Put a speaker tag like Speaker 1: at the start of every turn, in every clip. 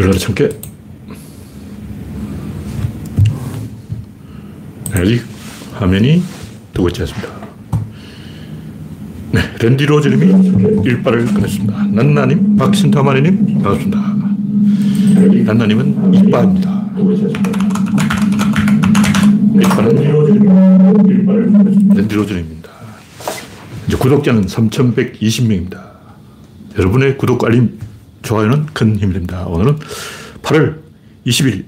Speaker 1: 열나라 참깨. 아직 화면이 뜨고 있지 않습니다. 네, 랜디 로즈님이 일발을 꺼냈습니다. 난나님, 박신타마리님, 반갑습니다. 난나님은 이빠입니다. 이빠는 랜디 로즈님입니다. 이제 구독자는 3,120명입니다. 여러분의 구독, 알림, 좋아요는 큰 힘이 됩니다. 오늘은 8월 20일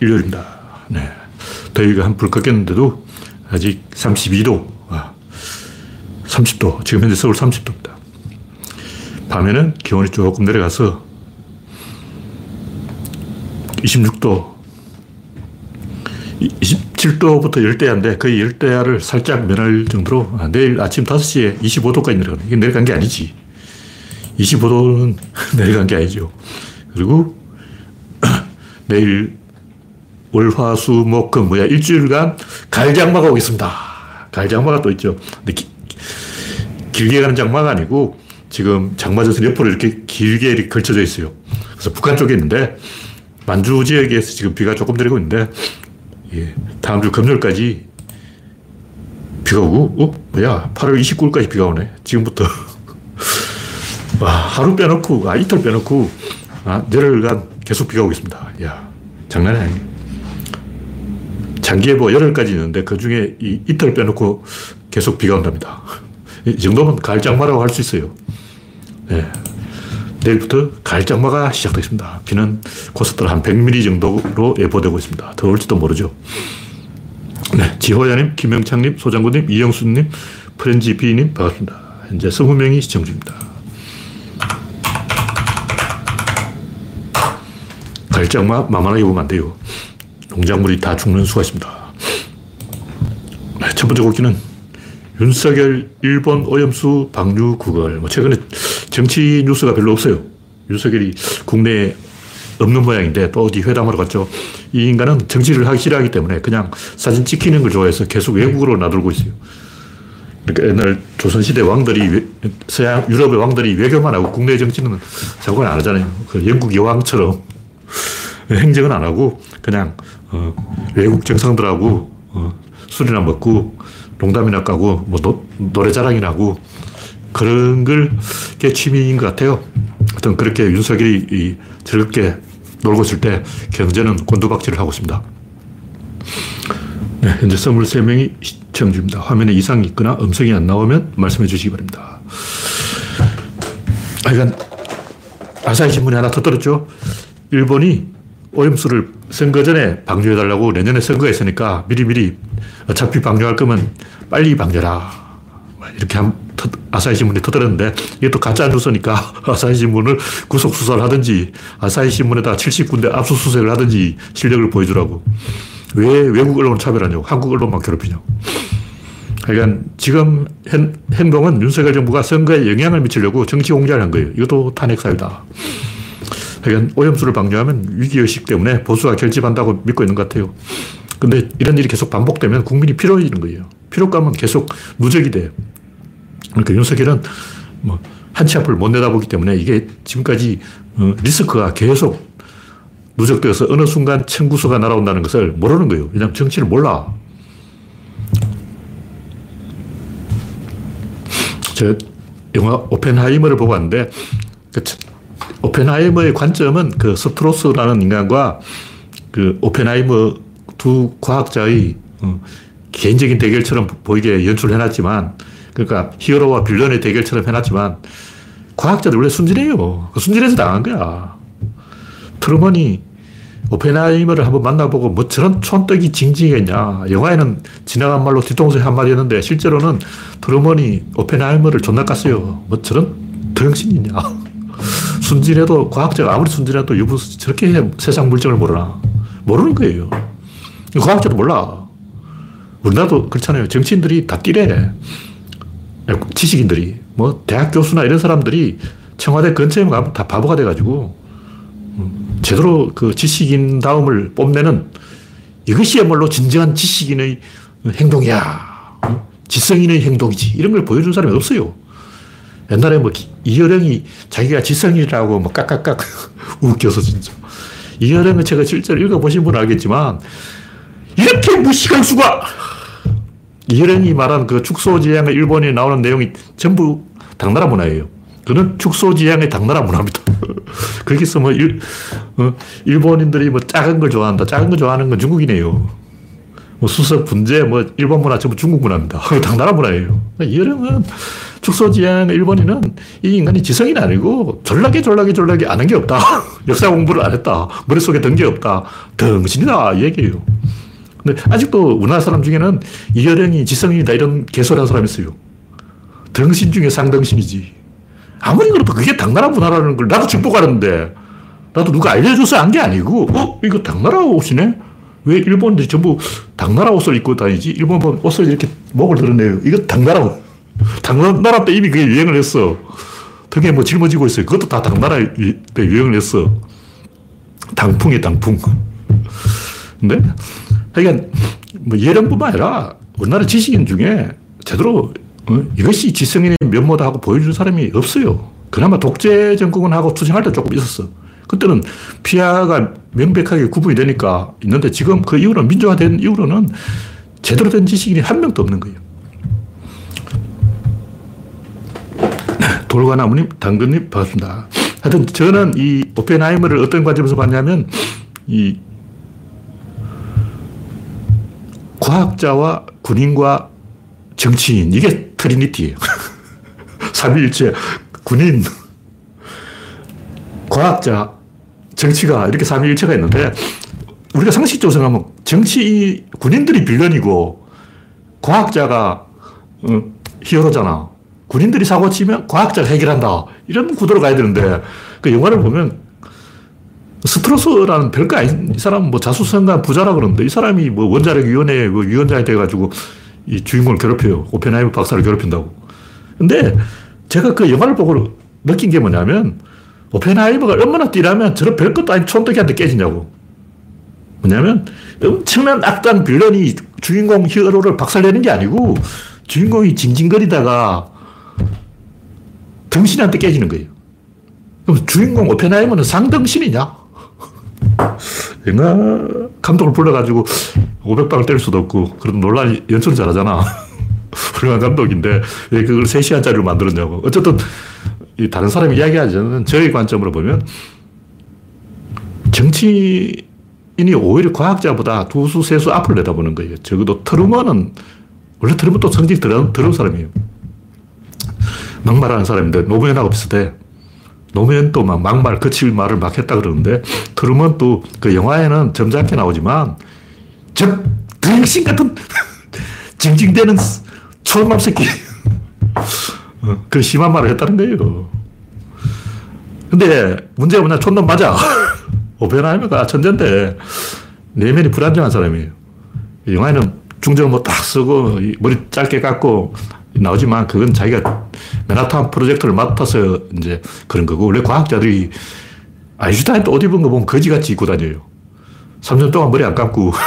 Speaker 1: 일요일입니다. 네. 더위가 한풀 꺾였는데도 아직 32도, 아, 30도, 지금 현재 서울 30도입니다. 밤에는 기온이 조금 내려가서 26도, 27도부터 열대야인데 거의 열대야를 살짝 면할 정도로 아, 내일 아침 5시에 25도까지 내려가는 이게 내려간 게 아니지. 25도는 내려간 게 아니죠. 그리고 내일 월, 화, 수, 목, 금, 뭐야, 일주일간 갈장마가 오겠습니다. 갈장마가 또 있죠. 근데 기, 길게 가는 장마가 아니고 지금 장마전선 옆으로 이렇게 길게 이렇게 걸쳐져 있어요. 그래서 북한 쪽에 있는데 만주 지역에서 지금 비가 조금 내리고 있는데 예, 다음 주 금요일까지 비가 오고, 어? 뭐야, 8월 29일까지 비가 오네. 지금부터. 와, 하루 빼놓고, 아, 이틀 빼놓고, 아, 열흘간 계속 비가 오겠습니다. 야 장난이 아니에요. 장기예보 열흘까지 있는데 그 중에 이 이틀 빼놓고 계속 비가 온답니다. 이 정도면 가을 장마라고 할 수 있어요. 네. 내일부터 가을 장마가 시작되겠습니다. 비는 고속도로 한 100mm 정도로 예보되고 있습니다. 더 올지도 모르죠. 네. 지호야님, 김영창님, 소장군님, 이영수님, 프렌지 비님 반갑습니다. 현재 20명이 시청 중입니다. 가을장마 만만하게 보면 안 돼요. 농작물이 다 죽는 수가 있습니다. 네, 첫 번째 곡기는 윤석열 일본 오염수 방류 구걸. 뭐 최근에 정치 뉴스가 별로 없어요. 윤석열이 국내에 없는 모양인데 또 어디 회담하러 갔죠. 이 인간은 정치를 하기 싫어하기 때문에 그냥 사진 찍히는 걸 좋아해서 계속 외국으로 나돌고 있어요. 그러니까 옛날 조선시대 왕들이, 서양, 유럽의 왕들이 외교만 하고 국내 정치는 자국을 안 하잖아요. 그 영국 여왕처럼 행정은 안 하고 그냥 어, 외국 정상들하고 어, 술이나 먹고 농담이나 까고 뭐 노, 노래 자랑이나 하고 그런 걸게 취미인 것 같아요. 하여튼 그렇게 윤석열이 이, 즐겁게 놀고 있을 때 경제는 곤두박질을 하고 있습니다. 네, 현재 23명이 시청 중입니다. 화면에 이상이 있거나 음성이 안 나오면 말씀해 주시기 바랍니다. 하여간 아사히 신문이 하나 터뜨렸죠. 일본이 오염수를 선거 전에 방류해달라고 내년에 선거가 있으니까 미리미리 어차피 방류할 거면 빨리 방류라. 이렇게 한, 아사히 신문이 터뜨렸는데 이게 또 가짜 뉴스니까 아사히 신문을 구속 수사를 하든지 아사히 신문에다 70군데 압수수색을 하든지 실력을 보여주라고. 왜 외국 언론을 차별하냐고. 한국 언론만 괴롭히냐고. 그러니까 지금 현, 행동은 윤석열 정부가 선거에 영향을 미치려고 정치 공작을 한 거예요. 이것도 탄핵 사유다. 그러니까 오염수를 방류하면 위기의식 때문에 보수가 결집한다고 믿고 있는 것 같아요. 근데 이런 일이 계속 반복되면 국민이 피로해지는 거예요. 피로감은 계속 누적이 돼요. 그러니까 윤석열은 뭐 한치 앞을 못 내다보기 때문에 이게 지금까지 어, 리스크가 계속 누적되어서 어느 순간 청구서가 날아온다는 것을 모르는 거예요. 왜냐하면 정치를 몰라. 저 영화 오펜하이머를 보고 왔는데 그 오펜하이머의 관점은 그 스트로스라는 인간과 그 오펜하이머 두 과학자의 어, 개인적인 대결처럼 보이게 연출해놨지만 그러니까 히어로와 villain의 대결처럼 해놨지만 과학자들 원래 순진해요. 그 순진해서 당한 거야. 트루먼이 오펜하이머를 한번 만나보고 뭐 저런 촌뜨기 징징이가 있냐. 영화에는 지나간 말로 뒤통수에 한마디 였는데 실제로는 트루먼이 오펜하이머를 존나 깠어요. 뭐 저런 등신이냐. 순진해도 과학자가 아무리 순진해도 유부 저렇게 세상 물정을 모르나. 모르는 거예요. 과학자도 몰라. 우리나라도 그렇잖아요. 정치인들이 다 띠래. 지식인들이. 뭐, 대학 교수나 이런 사람들이 청와대 근처에 가면 다 바보가 돼가지고, 음, 제대로 그 지식인 다음을 뽐내는 이것이야말로 진정한 지식인의 행동이야. 지성인의 행동이지. 이런 걸 보여준 사람이 없어요. 옛날에 뭐 이여령이 자기가 지성이라고 뭐 깍깍깍 웃겨서 진짜. 이여령의 책을 실제로 읽어보신 분은 알겠지만, 이렇게 무식한 수가! 이여령이 말한 그 축소지향의 일본에 나오는 내용이 전부 당나라 문화예요. 그는 축소지향의 당나라 문화입니다. 거기서 뭐, 일, 어, 일본인들이 뭐 작은 걸 좋아한다. 작은 걸 좋아하는 건 중국이네요. 뭐 수석, 분재, 뭐 일본 문화 전부 중국 문화입니다. 당나라 문화예요. 이여령은 축소지향 일본인은 이 인간이 지성이 아니고 졸라게 졸라게 졸라게 아는 게 없다. 역사 공부를 안 했다. 머릿속에 든 게 없다. 덩신이다. 이 얘기예요. 근데 아직도 우리나라 사람 중에는 이여령이 지성이다 이런 개소리하는 사람이 있어요. 덩신 중에 상덩신이지. 아무리 그래도 그게 당나라 문화라는 걸 나도 정복하는데 나도 누가 알려줘서 안 게 아니고 어? 이거 당나라 옷이네? 왜 일본들이 전부 당나라 옷을 입고 다니지? 일본 보면 옷을 이렇게 목을 드러내요. 이거 당나라 옷. 당나라 때 이미 그게 유행을 했어. 등에 뭐 짊어지고 있어요. 그것도 다 당나라 때 유행을 했어. 당풍이 당풍. 근데, 하여간, 뭐 예령뿐만 아니라 우리나라 지식인 중에 제대로 어? 이것이 지성인의 면모다 하고 보여주는 사람이 없어요. 그나마 독재 정권은 하고 투쟁할 때 조금 있었어. 그때는 피아가 명백하게 구분이 되니까 있는데 지금 그 이후로는 민주화된 이후로는 제대로 된 지식인이 한 명도 없는 거예요. 돌과나무님, 당근님, 반갑습니다. 하여튼 저는 이 오펜하이머를 어떤 관점에서 봤냐면 이 과학자와 군인과 정치인, 이게 트리니티예요. 삼위일체, 군인, 과학자, 정치가 이렇게 삼위일체가 있는데 우리가 상식적으로 생각하면 정치, 군인들이 빌런이고 과학자가 어, 히어로잖아. 군인들이 사고 치면 과학자가 해결한다. 이런 구도로 가야 되는데, 그 영화를 보면 스트로스라는 별거 아닌 이 사람은 뭐 자수성가한 부자라 그러는데 이 사람이 뭐 원자력위원회 그 위원장이 돼가지고 이 주인공을 괴롭혀요. 오펜하이머 박사를 괴롭힌다고. 근데 제가 그 영화를 보고 느낀 게 뭐냐면 오펜하이머가 얼마나 뛰라면 저런 별것도 아닌 촌떡이한테 깨지냐고. 뭐냐면 엄청난 악당 빌런이 주인공 히어로를 박살내는 게 아니고 주인공이 징징거리다가 등신한테 깨지는 거예요. 그럼 주인공 오펜하이머는 상등신이냐? 영화 감독을 불러가지고 500방을 때릴 수도 없고, 그래도 논란 연출 잘하잖아. 훌륭한 감독인데, 왜 그걸 3시간짜리로 만들었냐고. 어쨌든, 다른 사람이 이야기하자면, 저의 관점으로 보면, 정치인이 오히려 과학자보다 두 수, 세 수 앞을 내다보는 거예요. 적어도 트루먼은, 원래 트루먼도 성질이 더러운 사람이에요. 막말하는 사람인데 노무현하고 비슷해. 노무현도 막 막말, 거친 말을 막 했다 그러는데 트루먼 또 그 영화에는 점잖게 나오지만 저 등신 같은 징징대는 초밥 새끼. 어, 그 심한 말을 했다는 거예요. 근데 문제가 뭐냐, 촌놈 맞아. 오펜하이머가 천재인데 내면이 불안정한 사람이에요. 영화에는 중정 뭐 딱 쓰고 머리 짧게 깎고 나오지만 그건 자기가 맨하탄 프로젝트를 맡아서 이제 그런 거고 원래 과학자들이 아인슈타인 옷 입은 거 보면 거지같이 입고 다녀요. 3년 동안 머리 안 감고.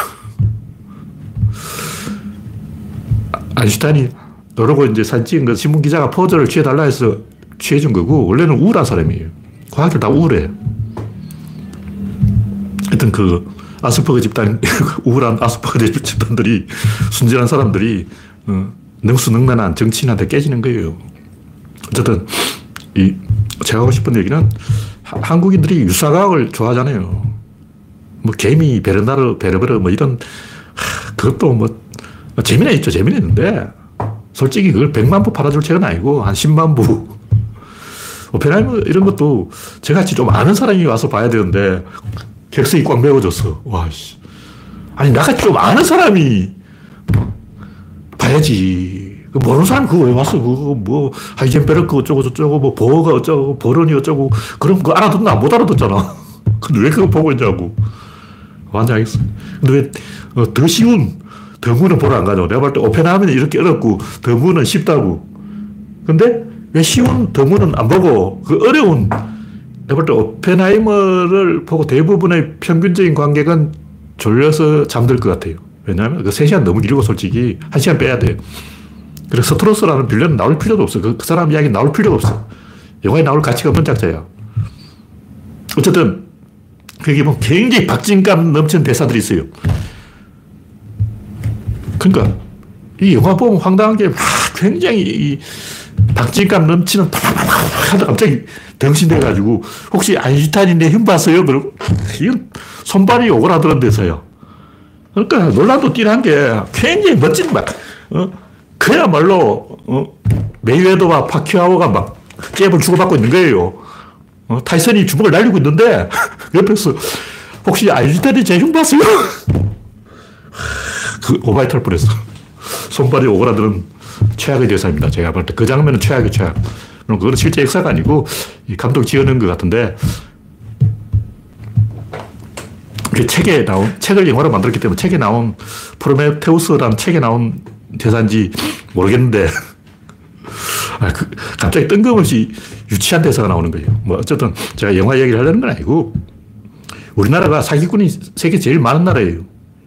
Speaker 1: 아인슈타인이 너러고 이제 사진 찍은 거 신문 기자가 포즈를 취해달라 해서 취해준 거고 원래는 우울한 사람이에요. 과학들 다 우울해. 하여튼 그 아스퍼거 집단, 우울한 아스퍼거 집단들이 순진한 사람들이 어, 능수능란한 정치인한테 깨지는 거예요. 어쨌든, 이, 제가 하고 싶은 얘기는 한국인들이 유사과학을 좋아하잖아요. 뭐, 개미, 베르나르, 베르베르, 뭐, 이런, 하, 그것도 뭐, 재미는 있죠. 재미는 있는데, 솔직히 그걸 100만 부 팔아줄 책은 아니고, 한 10만 부. 오펜하이머 이런 것도 저같이 좀 아는 사람이 와서 봐야 되는데, 객석이 꽉 메워졌어. 와, 씨. 아니, 나같이 좀 아는 사람이 봐야지. 그 모르는 사람 그거 왜 왔어? 그거 뭐, 하이젠베르크 어쩌고 저쩌고, 뭐, 버가 어쩌고, 버런이 어쩌고, 그럼 그거 알아듣나? 못 알아듣잖아. 근데 왜 그거 보고 있냐고. 완전 알겠어. 근데 왜, 어, 더 쉬운 더무는 보러 안 가죠. 내가 볼 때 오펜하면 이렇게 어렵고, 더무는 쉽다고. 근데 왜 쉬운 더무는 안 보고, 그 어려운, 내가 볼 때 오펜하이머를 보고 대부분의 평균적인 관객은 졸려서 잠들 것 같아요. 왜냐하면 그 3시간 너무 길고 솔직히 1시간 빼야 돼. 그래서 스트로스라는 빌런은 나올 필요도 없어. 그, 그 사람 이야기 나올 필요가 없어. 영화에 나올 가치가 없는 작자야. 어쨌든 거기 보면 굉장히 박진감 넘치는 대사들이 있어요. 그러니까 이 영화 보면 황당한 게 굉장히 이 박진감 넘치는 하다 갑자기 병신돼가지고 혹시 아인슈타인이 내흉 봤어요? 그러고 이건 손발이 오그라들었대서요. 그러니까 논란도 띠한 게 굉장히 멋진 막 어? 그야말로 어? 메이웨더와 파키아오가 막 잽을 주고받고 있는 거예요. 어? 타이슨이 주먹을 날리고 있는데 옆에서 혹시 아인슈타인이 제흉 봤어요? 그 오바이탈 뻔했어. 손발이 오그라드는 최악의 대사입니다. 제가 볼 때 그 장면은 최악의 최악. 그럼 그건 실제 역사가 아니고 감독 지어낸 것 같은데 그 책에 나온 책을 영화로 만들었기 때문에 책에 나온 프로메테우스라는 책에 나온 대사인지 모르겠는데 아, 그, 갑자기 뜬금없이 유치한 대사가 나오는 거예요. 뭐 어쨌든 제가 영화 얘기를 하려는 건 아니고 우리나라가 사기꾼이 세계 제일 많은 나라예요.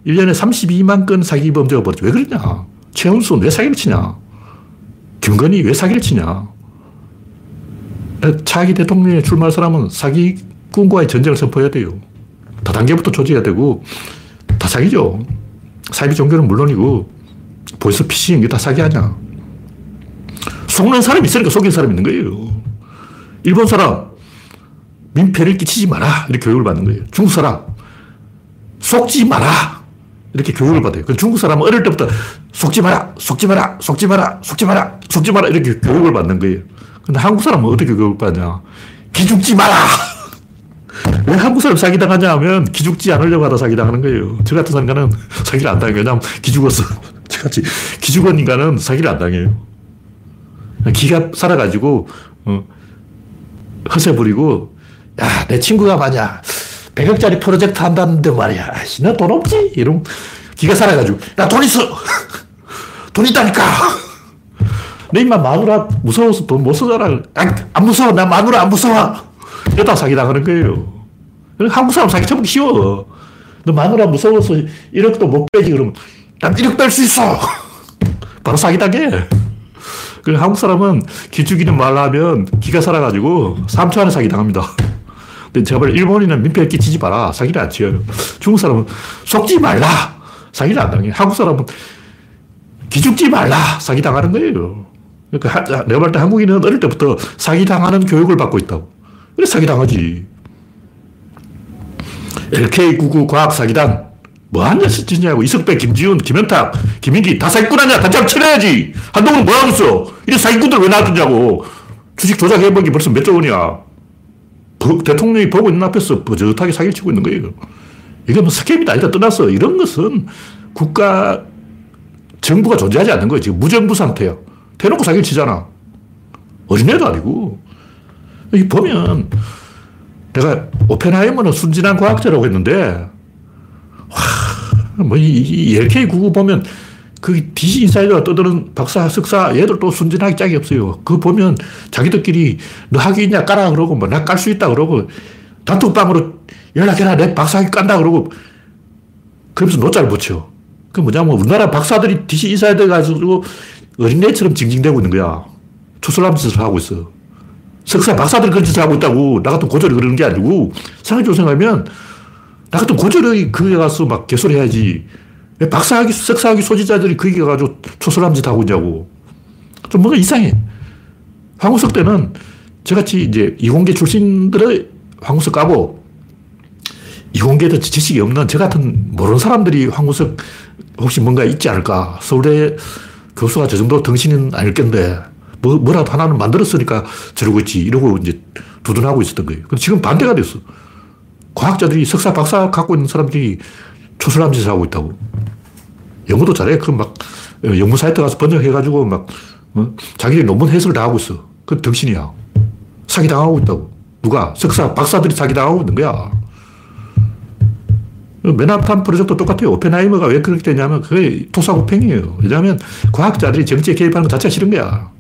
Speaker 1: 1년에 32만 건 사기 범죄가 벌어져. 왜 그러냐? 최은순은 왜 사기를 치냐? 김건희 왜 사기를 치냐? 차기 대통령에 출마할 사람은 사기꾼과의 전쟁을 선포해야 돼요. 다단계부터 조져야 되고, 다 사기죠. 사이비 종교는 물론이고, 보이스 피싱, 이게 다 사기 아니야. 속는 사람이 있으니까 속인 사람이 있는 거예요. 일본 사람, 민폐를 끼치지 마라. 이렇게 교육을 받는 거예요. 중국 사람, 속지 마라. 이렇게 교육을 받아요. 그 중국 사람은 어릴 때부터 속지 마라, 속지 마라, 속지 마라, 속지 마라, 속지 마라. 이렇게 교육을 받는 거예요. 근데 한국 사람은 어떻게 교육을 받냐. 기죽지 마라! 왜 한국 사람 사기당하냐 하면 기죽지 않으려고 하다 사기당하는 거예요. 저 같은 인간은 사기를 안 당해요. 왜냐하면 기죽었어. 저같이 기죽은 인간은 사기를 안 당해요. 기가 살아가지고, 어, 허세 부리고, 야, 내 친구가 말이야. 100억짜리 프로젝트 한다는데 말이야. 너돈 없지? 이런 기가 살아가지고, 나 돈 있어! 돈 있다니까! 내 임마 마누라 무서워서 돈 못 쓰잖아. 안, 안 무서워. 나 마누라 안 무서워. 이러다 사기당하는 거예요. 한국 사람 사기 쳐보기 쉬워. 너 마누라 무서워서 1억도 못 빼지. 그러면 난 1억 뺄 수 있어. 바로 사기당해. 그 한국 사람은 기죽이는 말 하면 기가 살아가지고 3초 안에 사기당합니다. 근데 제발 일본인은 민폐 끼치지 마라. 사기를 안 치어요. 중국 사람은 속지 말라. 사기를 안 당해. 한국 사람은 기죽지 말라. 사기당하는 거예요. 그러니까 내가 볼 때 한국인은 어릴 때부터 사기당하는 교육을 받고 있다고. 그래 사기당하지. LK99 과학사기단. 뭐 하냐, 짓냐고. 이석배, 김지훈, 김현탁, 김인기 다 사기꾼 아니야. 단장 쳐내야지. 한동훈 뭐 하고 있어. 이런 사기꾼들 왜 놔두냐고. 주식 조작해보기 벌써 몇조 원이야. 대통령이 보고 있는 앞에서 버젓하게 사기를 치고 있는 거예요. 이게 뭐 스캠이 아니다 떠났어. 이런 것은 국가, 정부가 존재하지 않는 거예요. 지금 무정부 상태야. 대놓고 사기를 치잖아. 어린애도 아니고. 여기 보면 내가 오펜하이머는 순진한 과학자라고 했는데, 와, 뭐, 이, 이 LK99 보면 그 DC 인사이드가 떠드는 박사, 석사, 얘들 또 순진하기 짝이 없어요. 그거 보면 자기들끼리 너 학위 있냐 까라 그러고, 뭐, 나 깔 수 있다 그러고, 단톡방으로 연락해라, 내 박사 학위 깐다 그러고, 그러면서 노자를 붙여. 그 뭐냐면, 우리나라 박사들이 DC 인사이드 가지고 어린애처럼 징징대고 있는 거야. 초슬람 짓을 하고 있어. 석사, 박사들이 그런 짓을 하고 있다고. 나 같은 고졸이 그러는 게 아니고, 생각해보고 생각하면, 나 같은 고졸이 그에 가서 막 개소리 해야지. 왜 박사학위, 석사학위 소지자들이 거기 가가지고 초슬람 짓 하고 있냐고. 좀 뭔가 이상해. 황우석 때는 저같이 이제 이공계 출신들의 황우석 까고, 이공계도 지식이 없는 저 같은 모르는 사람들이 황우석 혹시 뭔가 있지 않을까. 서울대 교수가 저 정도 덩신은 아닐 건데, 뭐, 뭐라도 하나는 만들었으니까 저러고 있지. 이러고 이제 두둔하고 있었던 거예요. 근데 지금 반대가 됐어. 과학자들이 석사, 박사 갖고 있는 사람들이 초슬람 짓을 하고 있다고. 영어도 잘해. 그럼 막 영문 사이트 가서 번역해가지고 막 어? 자기들이 논문 해석을 다 하고 있어. 그 덩신이야. 사기당하고 있다고. 누가? 석사, 박사들이 사기당하고 있는 거야. 맨하탄 프로젝트 똑같아요. 오펜하이머가 왜 그렇게 되냐면 그게 토사구팽이에요. 왜냐하면 과학자들이 정치에 개입하는 것 자체가 싫은 거야.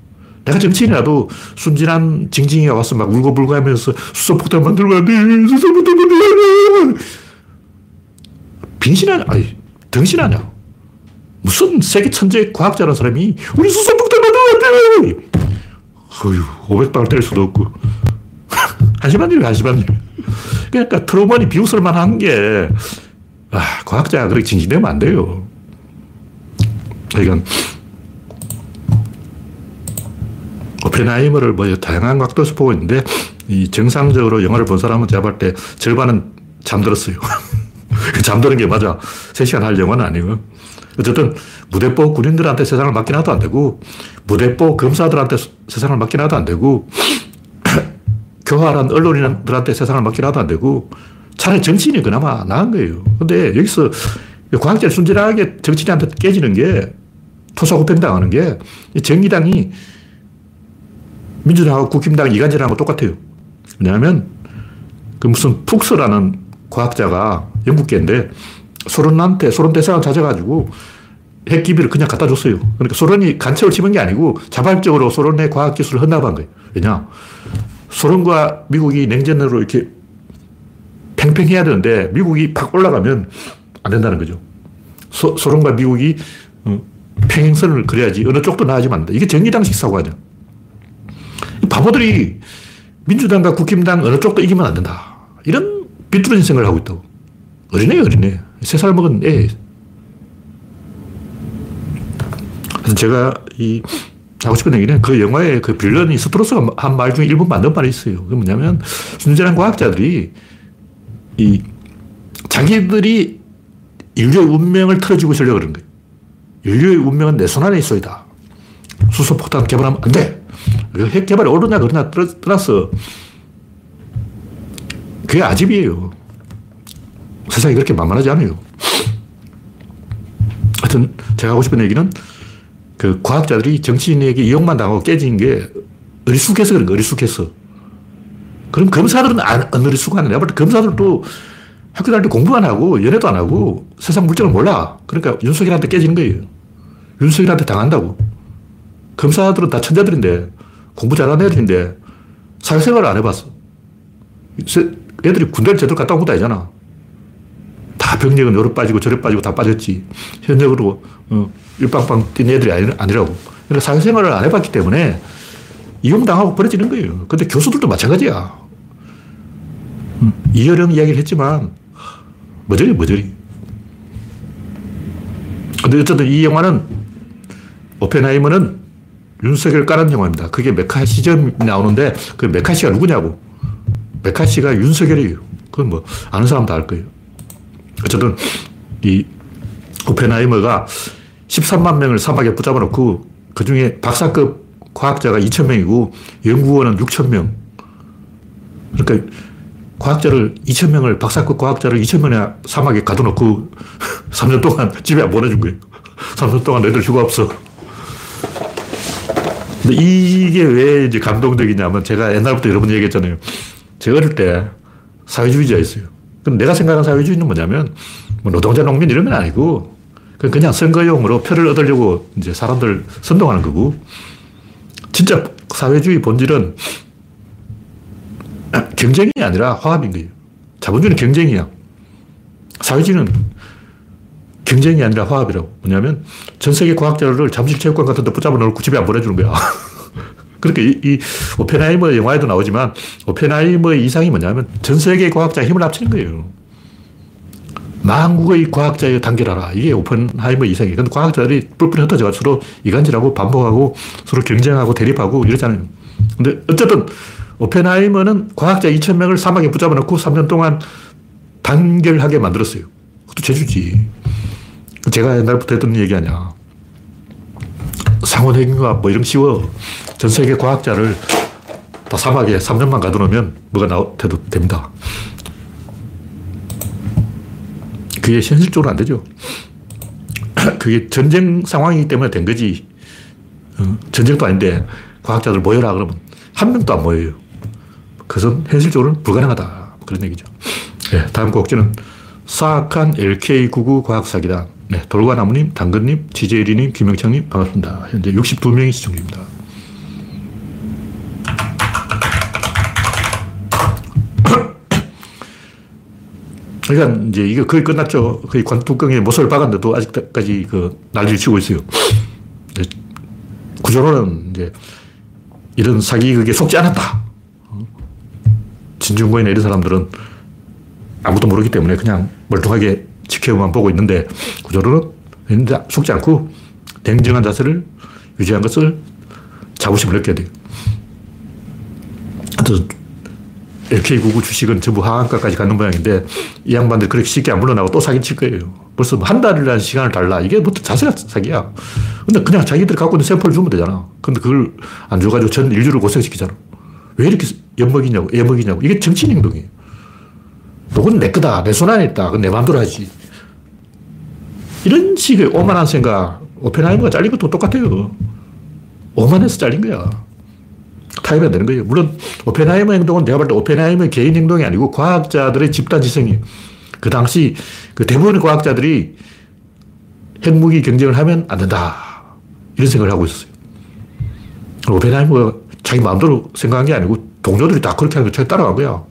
Speaker 1: 내가 정치인이라도 순진한 징징이가 와서 막 울고불고 하면서 수소폭탄 만들면 안 돼. 수소폭탄 만들면 안 돼. 빙신 아냐? 아니, 등신 아냐? 무슨 세계 천재 과학자라는 사람이 우리 수소폭탄 만들면 안 돼. 어휴, 500방을 때릴 수도 없고. 한심한 일이 한심한 일. 그러니까 트루먼이 비웃을 만 한 게, 아, 과학자가 그렇게 징징대면 안 돼요. 그러니까, 오펜하이머를 뭐 다양한 각도에서 보고 있는데, 이 정상적으로 영화를 본 사람은 제가 볼 때 절반은 잠들었어요. 잠드는 게 맞아. 3시간 할 영화는 아니고. 어쨌든 무대뽀 군인들한테 세상을 맡기나도 안 되고 무대뽀 검사들한테 세상을 맡기나도 안 되고 교활한 언론인들한테 세상을 맡기나도 안 되고 차라리 정치인이 그나마 나은 거예요. 근데 여기서 과학자를 순진하게 정치인한테 깨지는 게 토사구팽 당하는 게 정의당이 민주당하고 국힘당 이간질하고 똑같아요. 왜냐하면 그 무슨 푹스라는 과학자가 영국계인데 소련한테 소련 대사관 찾아가지고 핵기비를 그냥 갖다 줬어요. 그러니까 소련이 간첩을 치는 게 아니고 자발적으로 소련의 과학기술을 헌납한 거예요. 왜냐? 소련과 미국이 냉전으로 이렇게 팽팽해야 되는데 미국이 팍 올라가면 안 된다는 거죠. 소, 소련과 미국이 어, 평행선을 그려야지 어느 쪽도 나아지면 안 돼. 이게 정의당식 사고 아니야. 바보들이 민주당과 국힘당 어느 쪽도 이기면 안 된다. 이런 비뚤어진 생각을 하고 있다고. 어린애, 어린애. 세 살 먹은 애. 그래서 제가 이, 하고 싶은 얘기는 그 영화의 그 빌런이 스트로스가 한 말 중에 일부 맞는 말이 있어요. 그 뭐냐면, 순진한 과학자들이 이, 자기들이 인류의 운명을 틀어주고 있으려고 그런 거예요. 인류의 운명은 내 손 안에 있어이다. 수소폭탄 개발하면 안 돼. 핵 개발이 옳으냐, 그러냐 떠나서 그게 아집이에요. 세상이 그렇게 만만하지 않아요. 하여튼 제가 하고 싶은 얘기는 그 과학자들이 정치인에게 이용만 당하고 깨진 게 어리숙해서 그런 거, 어리숙해서. 그럼 검사들은 안, 안. 내가 볼때 검사들도 학교 다닐 때 공부 안 하고 연애도 안 하고 세상 물정을 몰라. 그러니까 윤석열한테 깨지는 거예요. 윤석열한테 당한다고. 검사들은 다 천재들인데 공부 잘하는 애들인데 사회생활을 안 해봤어. 애들이 군대를 제대로 갔다 온 것도 아니잖아. 다 병력은 요래 빠지고 저래 빠지고 다 빠졌지. 현역으로 어, 일빵빵 뛴 애들이 아니, 아니라고. 그러니까 사회생활을 안 해봤기 때문에 이용당하고 버려지는 거예요. 근데 교수들도 마찬가지야. 음, 이어령 이야기를 했지만 머저리 머저리. 근데 어쨌든 이 영화는 오펜하이머는 윤석열 까는 영화입니다. 그게 메카 시점이 나오는데 그 메카시가 누구냐고. 메카시가 윤석열이에요. 그건 뭐 아는 사람 다 알 거예요. 어쨌든 이 오펜하이머가 13만 명을 사막에 붙잡아 놓고 그 중에 박사급 과학자가 2천 명이고 연구원은 6천 명. 그러니까 과학자를 2천 명을 박사급 과학자를 2천 명이나 사막에 가둬놓고 3년 동안 집에 안 보내준 거예요. 3년 동안 애들 휴가 없어. 근데 이게 왜 이제 감동적이냐면 제가 옛날부터 여러 번 얘기했잖아요. 제가 어릴 때 사회주의자였어요. 그럼 내가 생각하는 사회주의는 뭐냐면 뭐 노동자 농민 이런 건 아니고 그냥 선거용으로 표를 얻으려고 이제 사람들 선동하는 거고 진짜 사회주의 본질은 경쟁이 아니라 화합인 거예요. 자본주의는 경쟁이야. 사회주의는 경쟁이 아니라 화합이라고. 뭐냐면 전 세계 과학자를 잠실체육관 같은 데 붙잡아 놓고 집에 안 보내주는 거야. 그렇게 이, 이 오펜하이머 영화에도 나오지만 오펜하이머의 이상이 뭐냐면 전 세계 과학자 힘을 합치는 거예요. 만국의 과학자에 단결하라. 이게 오펜하이머 이상이에요. 근데 과학자들이 뿔뿔이 흩어져 서로 이간질하고 반복하고 서로 경쟁하고 대립하고 이러잖아요. 근데 어쨌든 오펜하이머는 과학자 2,000명을 사막에 붙잡아 놓고 3년 동안 단결하게 만들었어요. 그것도 제주지. 제가 옛날부터 했던 얘기 아니야. 상온핵융합 뭐 이런 쉬워. 전 세계 과학자를 다 사막에 3년만 가둬놓으면 뭐가 나돼도 됩니다. 그게 현실적으로 안 되죠. 그게 전쟁 상황이기 때문에 된 거지. 어, 전쟁도 아닌데 과학자들 모여라 그러면 한 명도 안 모여요. 그것은 현실적으로는 불가능하다. 그런 얘기죠. 네, 다음 곡지는 사악한 LK99 과학사기단. 네, 돌과나무님, 당근님, 지제리님, 김영창님 반갑습니다. 현재 62명이 시청 중입니다. 그러니까 이제 이게 거의 끝났죠. 거의 관뚜껑에 못을 박았는데도 아직까지 그 난리를 치고 있어요. 구조론은 이제 이런 사기 그게 속지 않았다. 진중권이나 이런 사람들은 아무도 모르기 때문에 그냥 멀뚱하게 지켜만 보고 있는데 구조론은 속지 않고 냉정한 자세를 유지한 것을 자부심을 느껴야 돼요. LK99 주식은 전부 하한가까지 가는 모양인데 이 양반들 그렇게 쉽게 안 물러나고 또 사기 칠 거예요. 벌써 한 달이라는 시간을 달라. 이게 뭐 자세가 사기야. 근데 그냥 자기들이 갖고 있는 샘플을 주면 되잖아. 근데 그걸 안 줘가지고 전 인류를 고생시키잖아. 왜 이렇게 엿먹이냐고, 애먹이냐고. 이게 정치 행동이에요. 그건 내 거다. 내 손 안에 있다. 그건 내 마음대로 하지. 이런 식의 오만한 생각, 오펜하이머가 잘린 것도 똑같아요. 오만해서 잘린 거야. 타협이 안 되는 거예요. 물론 오펜하이머 행동은 내가 볼 때 오펜하이머 개인 행동이 아니고 과학자들의 집단 지성이에요. 그 당시 그 대부분의 과학자들이 핵무기 경쟁을 하면 안 된다. 이런 생각을 하고 있었어요. 오펜하이머가 자기 마음대로 생각한 게 아니고 동료들이 다 그렇게 하는 거 자기 따라간 거야.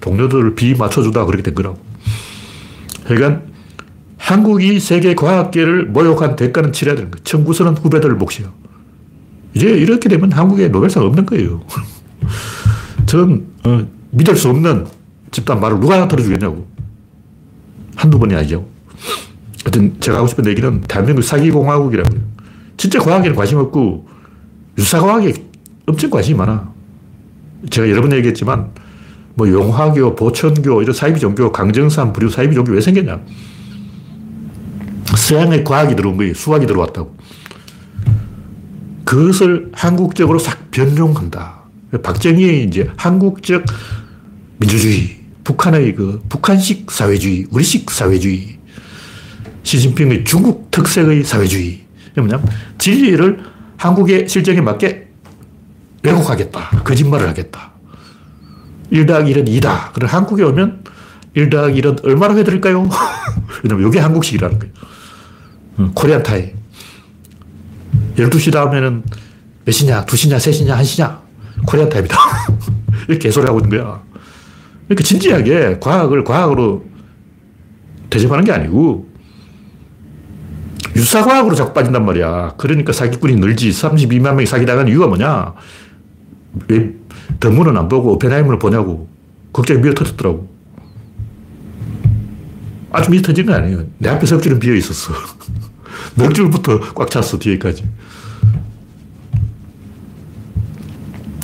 Speaker 1: 동료들을 비 맞춰주다 그렇게 된 거라고. 그러니까 한국이 세계 과학계를 모욕한 대가는 치러야 되는 거예요. 청구서는 후배들 몫이요. 이제 이렇게 되면 한국에 노벨상 없는 거예요. 전 어, 믿을 수 없는 집단 말을 누가 들어주겠냐고. 한두 번이 아니죠. 하여튼 제가 하고 싶은 얘기는 대한민국 사기공화국이라고요. 진짜 과학에는 관심 없고 유사과학에 엄청 관심이 많아. 제가 여러 번 얘기했지만 뭐 용화교, 보천교, 이런 사이비 종교, 강정산, 불교 사이비 종교 왜 생겼냐. 서양의 과학이 들어온 거예요. 수학이 들어왔다고. 그것을 한국적으로 싹 변종한다. 박정희의 이제 한국적 민주주의, 북한의 그 북한식 사회주의, 우리식 사회주의, 시진핑의 중국 특색의 사회주의. 뭐냐 진리를 한국의 실정에 맞게 왜곡하겠다. 거짓말을 하겠다. 1 더하기 1은 2다. 그럼 한국에 오면 1 더하기 1은 얼마나 해드릴까요? 왜냐면 이게 한국식이라는 거예요. 코리안 타임. 12시 다음에는 몇 시냐, 2시냐, 3시냐, 1시냐. 코리안 타임이다. 이렇게 개소리 하고 있는 거야. 그러니까 진지하게 과학을 과학으로 대접하는 게 아니고 유사과학으로 자꾸 빠진단 말이야. 그러니까 사기꾼이 늘지. 32만 명이 사기당한 이유가 뭐냐? 왜 더문은 안 보고 오펜하이머를 보냐고. 걱정이 미어 터졌더라고. 아주 미어 터진 거 아니에요. 내 앞에 석줄은 비어 있었어. 넉줄부터 꽉 찼어, 뒤에까지.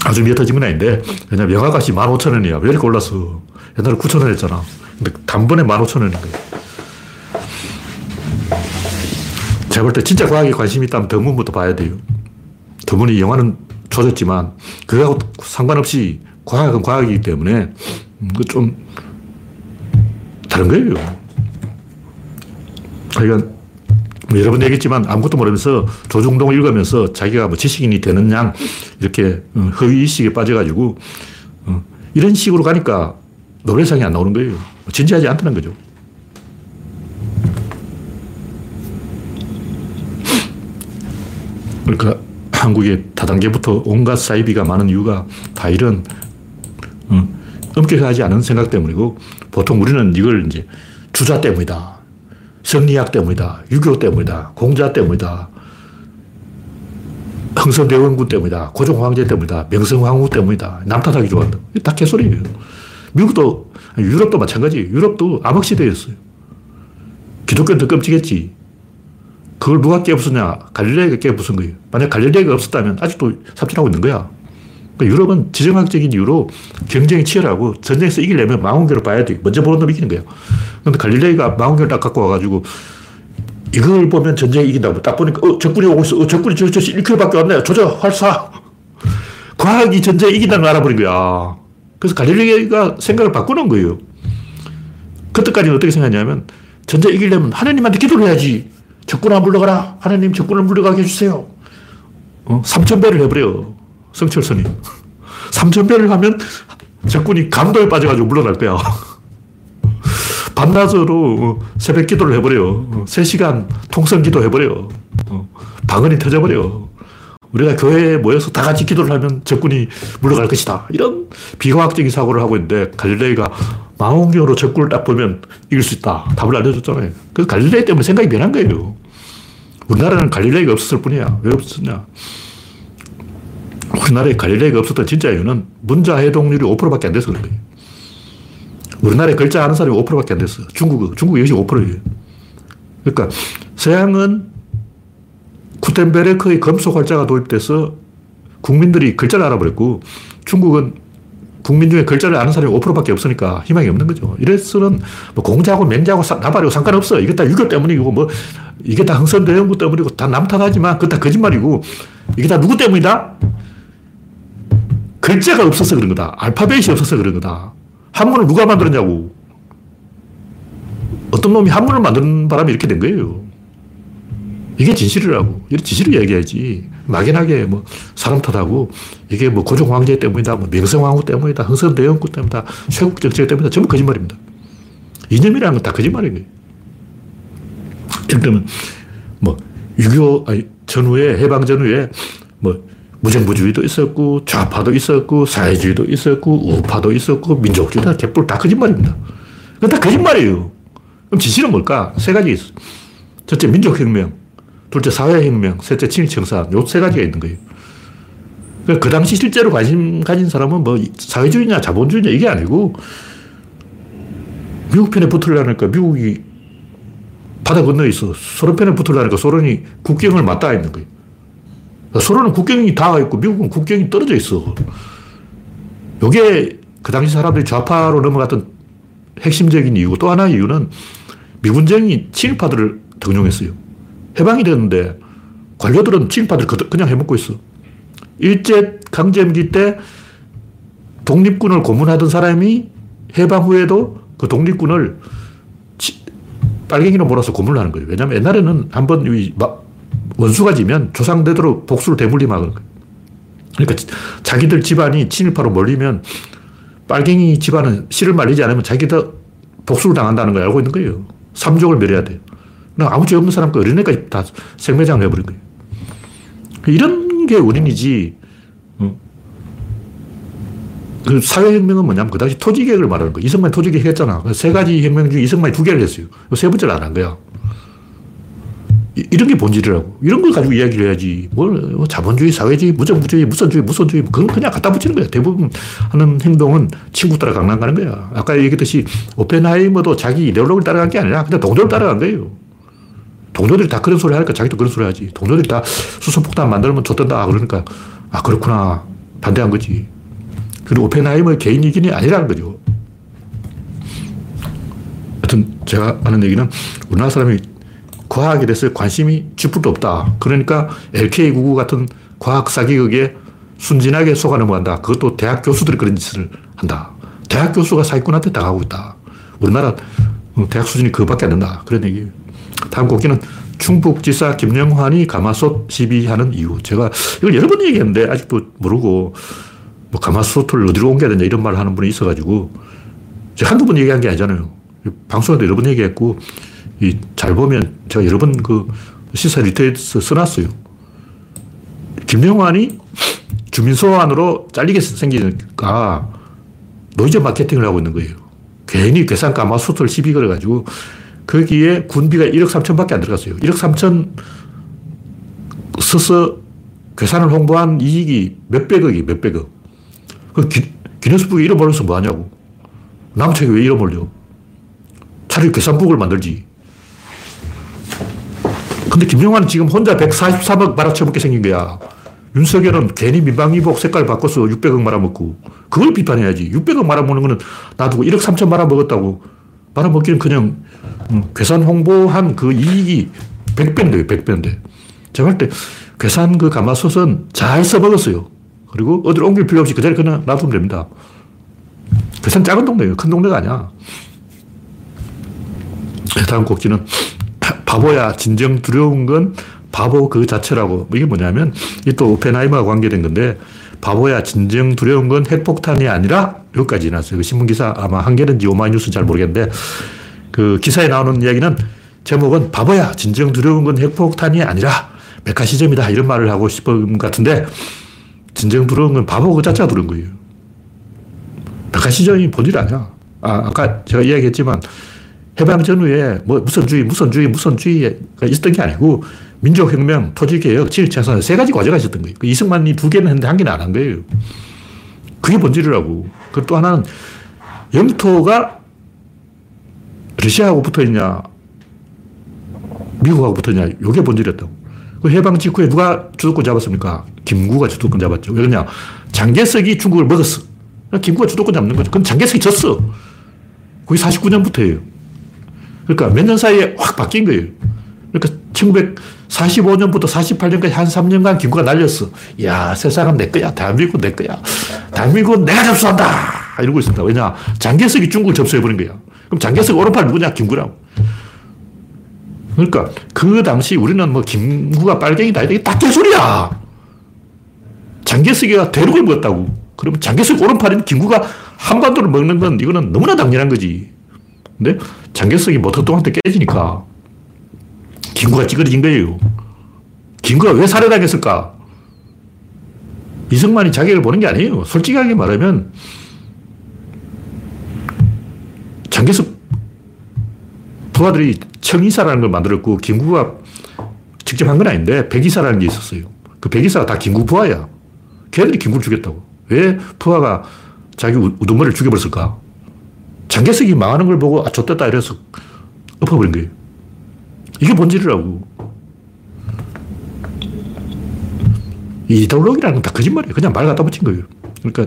Speaker 1: 아주 미어 터진 건 아닌데, 왜냐면 영화값이 15,000원이야. 왜 이렇게 올랐어? 옛날에 9,000원 했잖아. 근데 단번에 15,000원인 거야. 제가 볼 때 진짜 과학에 관심이 있다면 덕문부터 봐야 돼요. 덕문이 영화는 조졌지만, 그거하고 상관없이 과학은 과학이기 때문에, 음, 그좀 다른 거예요. 그러니까 뭐 여러 번 얘기했지만 아무것도 모르면서 조중동을 읽으면서 자기가 뭐 지식인이 되는 양 이렇게 어, 허위의식에 빠져가지고 어, 이런 식으로 가니까 노벨상이 안 나오는 거예요. 진지하지 않다는 거죠. 그러니까 한국의 다단계부터 온갖 사이비가 많은 이유가 다 이런 어, 엄격하지 않은 생각 때문이고 보통 우리는 이걸 이제 주자 때문이다. 성리학 때문이다. 유교 때문이다. 공자 때문이다. 흥선대원군 때문이다. 고종 황제 때문이다. 명성 황후 때문이다. 남탓하기 좋아한다. 다 개소리예요. 미국도, 유럽도 마찬가지. 유럽도 암흑시대였어요. 기독교는 더 끔찍했지. 그걸 누가 깨부수냐? 갈릴레이가 깨부순 거예요. 만약 갈릴레이가 없었다면 아직도 삽질하고 있는 거야. 그러니까 유럽은 지정학적인 이유로 경쟁이 치열하고 전쟁에서 이기려면 망원경을 봐야 돼. 먼저 보는 놈이 이기는 거예요. 근데 갈릴레이가 망원경을 딱 갖고 와가지고 이걸 보면 전쟁이 이긴다고. 딱 보니까, 어, 적군이 오고 있어. 어, 적군이 저, 저 1km밖에 왔네. 조져, 활사. 과학이 전쟁에 이긴다는 걸 알아버린 거야. 그래서 갈릴레이가 생각을 바꾸는 거예요. 그때까지는 어떻게 생각했냐면, 전쟁 이기려면 하나님한테 기도를 해야지. 적군 안 물러가라. 하나님 적군을 물러가게 해주세요. 어? 3천배를 해버려. 성철선이. 3천배를 하면 적군이 감도에 빠져가지고 물러날 거야. 반나절로 어, 새벽 기도를 해버려요. 3시간 통성 기도 해버려요. 어, 방언이 터져버려. 우리가 교회에 모여서 다 같이 기도를 하면 적군이 물러갈 것이다. 이런 비과학적인 사고를 하고 있는데 갈릴레이가 망원경으로 적군을 딱 보면 이길 수 있다. 답을 알려줬잖아요. 그 갈릴레이 때문에 생각이 변한 거예요. 우리나라는 갈릴레이가 없었을 뿐이야. 왜 없었냐? 우리나라에 갈릴레이가 없었던 진짜 이유는 문자 해동률이 5%밖에 안 돼서 그런 거예요. 우리나라에 글자 아는 사람이 5%밖에 안 됐어. 중국, 중국 역시 5%예요. 그러니까 서양은 쿠텐베르크의 금속 활자가 도입돼서 국민들이 글자를 알아버렸고 중국은 국민 중에 글자를 아는 사람이 5%밖에 없으니까 희망이 없는 거죠. 이래서는 뭐 공자하고 맹자하고 나발이고 상관없어. 이게 다 유교 때문이고 뭐 이게 다 흥선대원구 때문이고 다 남탓하지만 그건 다 거짓말이고 이게 다 누구 때문이다? 글자가 없어서 그런 거다. 알파벳이 없어서 그런 거다. 한문을 누가 만들었냐고. 어떤 놈이 한문을 만드는 바람에 이렇게 된 거예요. 이게 진실이라고. 이런 진실을 얘기해야지. 막연하게 뭐 사람 탓하고 이게 뭐 고종 황제 때문이다, 뭐 명성 왕후 때문이다, 흥선 대원구 때문이다, 쇄국 정책 때문이다. 전부 거짓말입니다. 이념이라는 건 다 거짓말인 거예요. 예를 들면 뭐6.25 아니 전후에 해방 전후에 뭐 무정부주의도 있었고 좌파도 있었고 사회주의도 있었고 우파도 있었고 민족주의도 개뿔 다 거짓말입니다. 그건 다 거짓말이에요. 그럼 진실은 뭘까? 세 가지 있어. 첫째 민족혁명, 둘째 사회혁명, 셋째 친일청산. 요 세 가지가 있는 거예요. 그러니까 그 당시 실제로 관심 가진 사람은 뭐 사회주의냐 자본주의냐 이게 아니고 미국 편에 붙으려니까 미국이 바다 건너에 있어. 소련 편에 붙으려니까 소련이 국경을 맞닿아 있는 거예요. 소련은 국경이 닿아 있고 미국은 국경이 떨어져 있어. 요게 그 당시 사람들이 좌파로 넘어갔던 핵심적인 이유고 또 하나의 이유는 미군정이 친일파들을 등용했어요. 해방이 됐는데 관료들은 친일파들 그냥 해먹고 있어. 일제 강점기 때 독립군을 고문하던 사람이 해방 후에도 그 독립군을 빨갱이로 몰아서 고문을 하는 거예요. 왜냐하면 옛날에는 한번 원수가 지면 조상대대로 복수를 대물림하는 거예요. 그러니까 자기들 집안이 친일파로 몰리면 빨갱이 집안은 씨를 말리지 않으면 자기도 복수를 당한다는 걸 알고 있는 거예요. 삼족을 멸해야 돼요. 아무 죄 없는 사람 그 어린애까지 다 생매장을 해버린 거예요. 이런 게 원인이지. 그 사회혁명은 뭐냐면 그 당시 토지개혁을 말하는 거예요. 이승만이 토지개혁 했잖아. 세 가지 혁명 중에 이승만이 두 개를 했어요. 세 번째를 안 한 거야. 이런 게 본질이라고. 이런 걸 가지고 이야기를 해야지. 뭘, 뭐 자본주의, 사회주의, 무정부주의, 무선주의, 무선주의, 그건 그냥 갖다 붙이는 거야. 대부분 하는 행동은 친구 따라 강남 가는 거야. 아까 얘기했듯이 오펜하이머도 자기 이데올로기를 따라간 게 아니라 그냥 동료를 따라간 거예요. 동료들이 다 그런 소리 하니까 자기도 그런 소리 하지. 동료들이 다 수소폭탄 만들면 좋던다. 그러니까, 아, 그렇구나. 반대한 거지. 그리고 오펜하이머의 개인 의견이 아니라는 거죠. 하여튼 제가 하는 얘기는 우리나라 사람이 과학에 대해서 관심이 쥐뿔도 없다. 그러니까 LK99 같은 과학 사기극에 순진하게 속아 넘어간다. 그것도 대학 교수들이 그런 짓을 한다. 대학 교수가 사기꾼한테 당하고 있다. 우리나라 대학 수준이 그거밖에 안 된다. 그런 얘기 다음 곡기는 충북지사 김영환이 가마솥 시비하는 이유. 제가 이걸 여러 번 얘기했는데 아직도 모르고 뭐 가마솥을 어디로 옮겨야 되냐 이런 말을 하는 분이 있어가지고 제가 한두 번 얘기한 게 아니잖아요. 방송에도 여러 번 얘기했고 이 잘 보면 제가 여러 번 그 시사 리트윗에서 써놨어요. 김영환이 주민소환으로 잘리게 생기니까 노이즈 마케팅을 하고 있는 거예요. 괜히 괴산 가마솥을 시비 걸어가지고 거기에 군비가 1억 3천 밖에 안 들어갔어요. 1억 3천 써서 괴산을 홍보한 이익이 몇백억이 몇백억. 그 기, 기네스북에 이름 올려서 뭐 하냐고. 남 책에 왜 올려? 차라리 괴산북을 만들지. 근데 김영환은 지금 혼자 143억 말아쳐먹게 생긴 거야. 윤석열은 괜히 민방위복 색깔 바꿔서 600억 말아먹고 그걸 비판해야지. 600억 말아먹는 거는 놔두고 1억 3천 말아먹었다고 말아먹기는 그냥 음, 괴산 홍보한 그 이익이 100배인데 100배인데 제가 할 때 괴산 그 가마솥은 잘 써먹었어요. 그리고 어디로 옮길 필요 없이 그 자리에 그냥 놔두면 됩니다. 괴산 작은 동네예요. 큰 동네가 아니야. 다음 곡지는 바보야. 진정 두려운 건 바보 그 자체라고. 뭐 이게 뭐냐면, 이게 또 오펜하이머와 관계된 건데, 바보야. 진정 두려운 건 핵폭탄이 아니라, 여기까지 나왔어요. 그 신문기사 아마 한 개는지 오마이뉴스는 잘 모르겠는데, 그 기사에 나오는 이야기는 제목은 바보야. 진정 두려운 건 핵폭탄이 아니라 메카시즘이다. 이런 말을 하고 싶은 것 같은데, 진정 두려운 건 바보 그 자체가 두려운 거예요. 메카시즘이 본질 아니야. 아, 아까 제가 이야기했지만, 해방 전후에 뭐 무선주의, 무선주의, 무선주의가 있었던 게 아니고 민족혁명, 토지개혁, 친일청산 세 가지 과제가 있었던 거예요. 그 이승만이 두 개는 했는데 한 개는 안 한 거예요. 그게 본질이라고. 그또 하나는 영토가 러시아하고 붙어 있냐, 미국하고 붙어 있냐, 이게 본질이었다고. 그 해방 직후에 누가 주도권 잡았습니까? 김구가 주도권 잡았죠. 왜 그러냐? 장개석이 중국을 먹었어. 김구가 주도권 잡는 거죠. 그럼 장개석이 졌어. 그게 49년부터예요. 그러니까 몇 년 사이에 확 바뀐 거예요. 그러니까 1945년부터 48년까지 한 3년간 김구가 날렸어. 야 세상은 내 거야. 대한민국은 내 거야. 대한민국은 내가 접수한다. 이러고 있습니다. 왜냐? 장개석이 중국을 접수해버린 거야. 그럼 장개석 오른팔 누구냐? 김구라고. 그러니까 그 당시 우리는 뭐 김구가 빨갱이다. 이게 다 개소리야. 장개석이가 대륙을 먹었다고. 그러면 장개석 오른팔인 김구가 한반도를 먹는 건 이거는 너무나 당연한 거지. 근데 장개석이 모터똥한테 깨지니까 김구가 찌그러진 거예요. 김구가 왜 살해당했을까? 이승만이 자기를 보는 게 아니에요. 솔직하게 말하면 장개석 부하들이 청이사라는 걸 만들었고 김구가 직접 한 건 아닌데 백이사라는 게 있었어요. 그 백이사가 다 김구 부하야. 걔들이 김구를 죽였다고. 왜 부하가 자기 우두머리를 죽여버렸을까? 장개석이 망하는 걸 보고 아, 좆됐다 이래서 엎어버린 거예요. 이게 본질이라고. 이데올로기라는 건 다 거짓말이에요. 그냥 말 갖다 붙인 거예요. 그러니까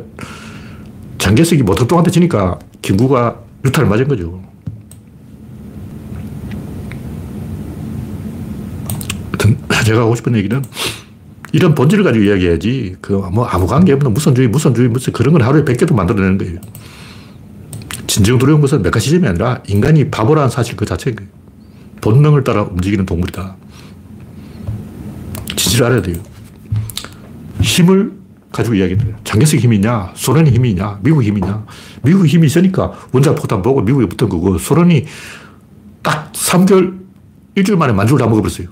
Speaker 1: 장개석이 모터똥한테 지니까 김구가 유탄을 맞은 거죠. 제가 하고 싶은 얘기는 이런 본질을 가지고 이야기해야지. 그, 뭐, 아무 관계 없는 무선주의, 무선주의, 무슨 그런 건 하루에 100개도 만들어내는 거예요. 진정 두려운 것은 메카시즘이 아니라 인간이 바보라는 사실 그 자체인 거예요. 본능을 따라 움직이는 동물이다. 진실을 알아야 돼요. 힘을 가지고 이야기해요. 장개석 힘이 냐 소련의 힘이 냐 미국 힘이 냐 미국 힘이 있으니까 원자폭탄 보고 미국에 붙은 거고, 소련이 딱 3개월, 일주일 만에 만주를 다 먹어버렸어요.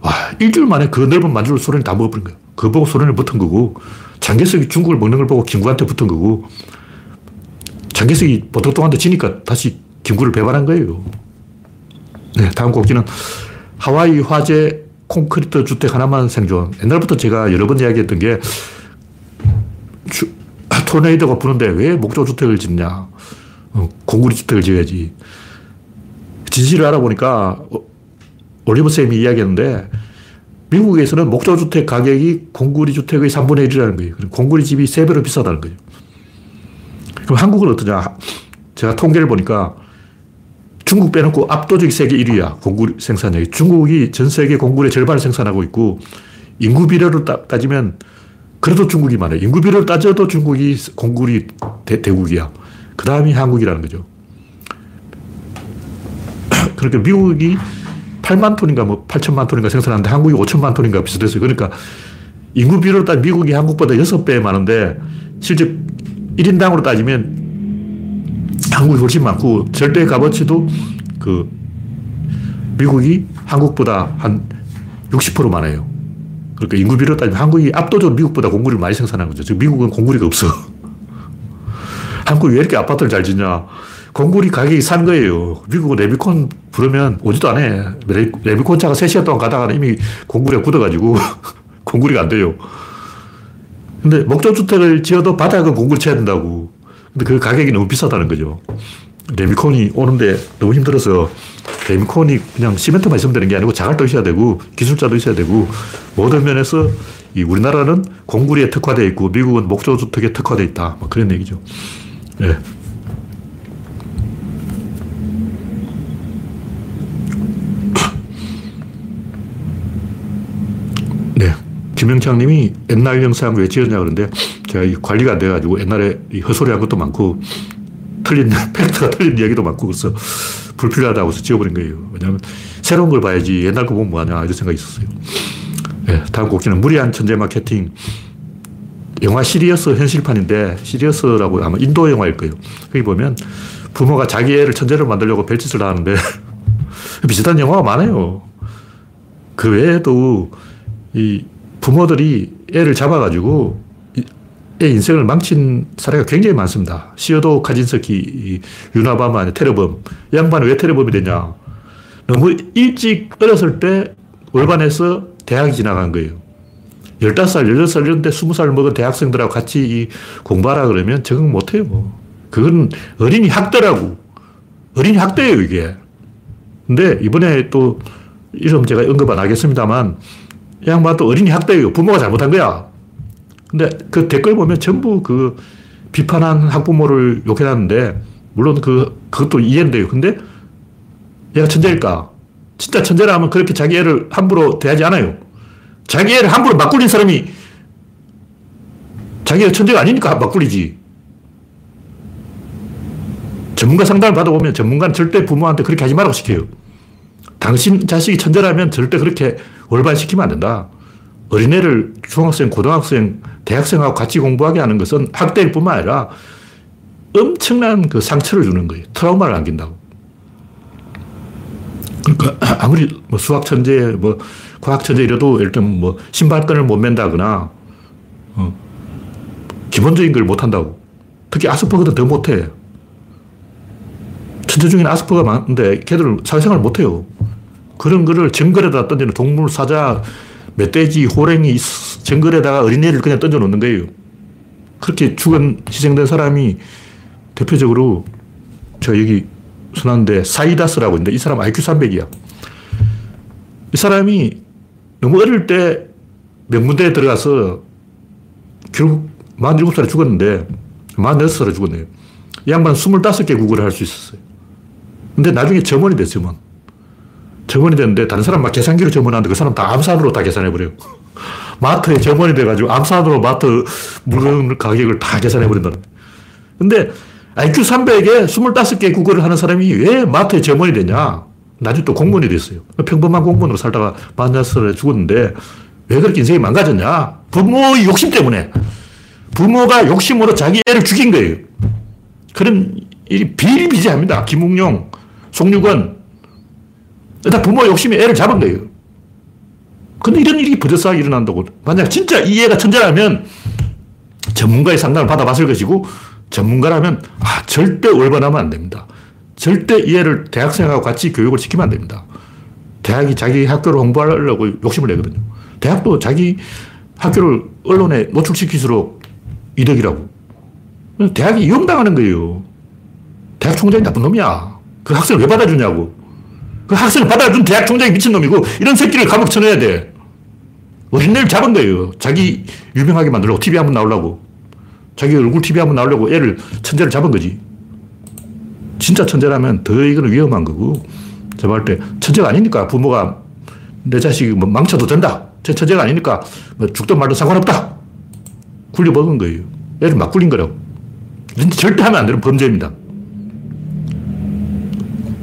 Speaker 1: 와, 일주일 만에 그 넓은 만주를 소련이 다 먹어버린 거야. 그거 보고 소련이 붙은 거고, 장개석이 중국을 먹는 걸 보고 김구한테 붙은 거고, 장개석이 보통통한테 지니까 다시 김구를 배반한 거예요. 네, 다음 곡기는 하와이 화재 콘크리트 주택 하나만 생존. 옛날부터 제가 여러 번 이야기했던 게, 주, 토네이도가 부는데 왜 목조 주택을 짓냐. 어, 공구리 주택을 지어야지. 진실을 알아보니까 어, 올리브 쌤이 이야기했는데 미국에서는 목조 주택 가격이 공구리 주택의 3분의 1이라는 거예요. 공구리 집이 3배로 비싸다는 거예요. 그럼 한국은 어떠냐? 제가 통계를 보니까 중국 빼놓고 압도적 세계 1위야. 공구리 생산량이. 중국이 전 세계 공구리의 절반을 생산하고 있고 인구 비례로 따지면 그래도 중국이 많아요. 인구 비례로 따져도 중국이 공구리 대, 대국이야. 그 다음이 한국이라는 거죠. 그러니까 미국이 8만 톤인가 뭐 8천만 톤인가 생산하는데 한국이 5천만 톤인가 비슷했어요. 그러니까 인구 비율로 따 미국이 한국보다 6배 많은데 실제 1인당으로 따지면 한국이 훨씬 많고 절대 값어치도 그 미국이 한국보다 한 60% 많아요. 그러니까 인구 비율로 따지면 한국이 압도적으로 미국보다 공구리를 많이 생산하는 거죠. 즉 미국은 공구리가 없어. 한국이 왜 이렇게 아파트를 잘 짓냐. 공구리 가격이 산 거예요. 미국은 레비콘 부르면 오지도 않아. 레비콘 차가 3시간 동안 가다가 이미 공구리가 굳어가지고 공구리가 안 돼요. 근데 목조주택을 지어도 바닥은 공구리 쳐야 된다고. 근데 그 가격이 너무 비싸다는 거죠. 레미콘이 오는데 너무 힘들어서 레미콘이 그냥 시멘트만 있으면 되는 게 아니고 자갈도 있어야 되고 기술자도 있어야 되고 모든 면에서 이 우리나라는 공구리에 특화되어 있고 미국은 목조주택에 특화되어 있다. 뭐 그런 얘기죠. 네. 김영창 님이 옛날 영상 왜 지었냐 그러는데 제가 관리가 안 돼가지고 옛날에 헛소리 한 것도 많고 틀린, 팩트가 틀린 이야기도 많고 그래서 불필요하다고 해서 지워버린 거예요. 왜냐하면 새로운 걸 봐야지 옛날 거 보면 뭐하냐 이런 생각이 있었어요. 네, 다음 곡기는 무리한 천재 마케팅. 영화 시리어스 현실판인데 시리어스라고 아마 인도 영화일 거예요. 거기 보면 부모가 자기 애를 천재로 만들려고 별짓을 하는데 비슷한 영화가 많아요. 그 외에도 이 부모들이 애를 잡아가지고 애 인생을 망친 사례가 굉장히 많습니다. 시어도 카진스키, 유나바마, 테러범. 이 양반이 왜 테러범이 되냐. 너무 일찍 어렸을 때 월반에서 대학이 지나간 거예요. 15살, 16살 이런데 20살 먹은 대학생들하고 같이 공부하라 그러면 적응 못 해요. 그건 어린이 학대라고. 어린이 학대예요, 이게. 근데 이번에 또 이름 제가 언급 안 하겠습니다만 이 양반도 어린이 학대예요. 부모가 잘못한 거야. 근데 그 댓글 보면 전부 그 비판한 학부모를 욕해놨는데 물론 그, 그것도 이해는 돼요. 근데 얘가 천재일까? 진짜 천재라면 그렇게 자기 애를 함부로 대하지 않아요. 자기 애를 함부로 막 굴린 사람이 자기가 천재가 아니니까 막 굴리지. 전문가 상담을 받아보면 전문가는 절대 부모한테 그렇게 하지 말라고 시켜요. 당신 자식이 천재라면 절대 그렇게 월반시키면 안 된다. 어린애를 중학생, 고등학생, 대학생하고 같이 공부하게 하는 것은 학대일 뿐만 아니라 엄청난 그 상처를 주는 거예요. 트라우마를 안긴다고. 그러니까 아무리 뭐 수학 천재, 뭐 과학 천재 이래도 예를 뭐 신발끈을 못 맨다거나 어, 기본적인 걸 못 한다고. 특히 아스퍼거는 더 못해. 천재 중에는 아스퍼가 많은데 걔들은 사회생활을 못해요. 그런 거를 정글에다 던지는 동물, 사자, 멧돼지, 호랭이 정글에다가 어린애를 그냥 던져 놓는 거예요. 그렇게 죽은, 희생된 사람이 대표적으로 저 여기 순한데 사이다스라고 있는데 이 사람 IQ 300이야. 이 사람이 너무 어릴 때 명문대에 들어가서 결국 47살에 죽었는데 46살에 죽었네요. 이 양반 25개 국어를 할 수 있었어요. 근데 나중에 점원이 됐어요, 점원. 점원이 됐는데 다른 사람 막 계산기로 점원하는데 그 사람 다 암산으로 다 계산해버려요. 마트에 점원이 돼가지고 암산으로 마트 물건 가격을 다 계산해버린다. 근데 IQ 300에 25개 국어를 하는 사람이 왜 마트에 점원이 되냐? 나중에 또 공무원이 됐어요. 평범한 공무원으로 살다가 46살에 죽었는데 왜 그렇게 인생이 망가졌냐? 부모의 욕심 때문에. 부모가 욕심으로 자기 애를 죽인 거예요. 그런 일이 비일비재합니다. 김웅용, 송유건. 일단 부모 욕심이 애를 잡은 거예요. 근데 이런 일이 버젓하게 일어난다고. 만약 진짜 이 애가 천재라면 전문가의 상담을 받아봤을 것이고 전문가라면 아, 절대 올바하면 안 됩니다. 절대 이 애를 대학생하고 같이 교육을 시키면 안 됩니다. 대학이 자기 학교를 홍보하려고 욕심을 내거든요. 대학도 자기 학교를 언론에 노출시킬수록 이득이라고. 대학이 이용당하는 거예요. 대학 총장이 나쁜 놈이야. 그 학생을 왜 받아주냐고. 그 학생을 받아준 대학 총장이 미친놈이고 이런 새끼를 감옥 쳐내야 돼. 어린애를 잡은 거예요. 자기 유명하게 만들려고 TV 한번 나오려고. 자기 얼굴 TV 한번 나오려고 애를 천재를 잡은 거지. 진짜 천재라면 더 이거는 위험한 거고. 제가 볼때 천재가 아니니까 부모가 내 자식이 뭐 망쳐도 된다. 제 천재가 아니니까 뭐 죽든 말든 상관없다. 굴려 먹은 거예요. 애를 막 굴린 거라고. 절대 하면 안 되는 범죄입니다.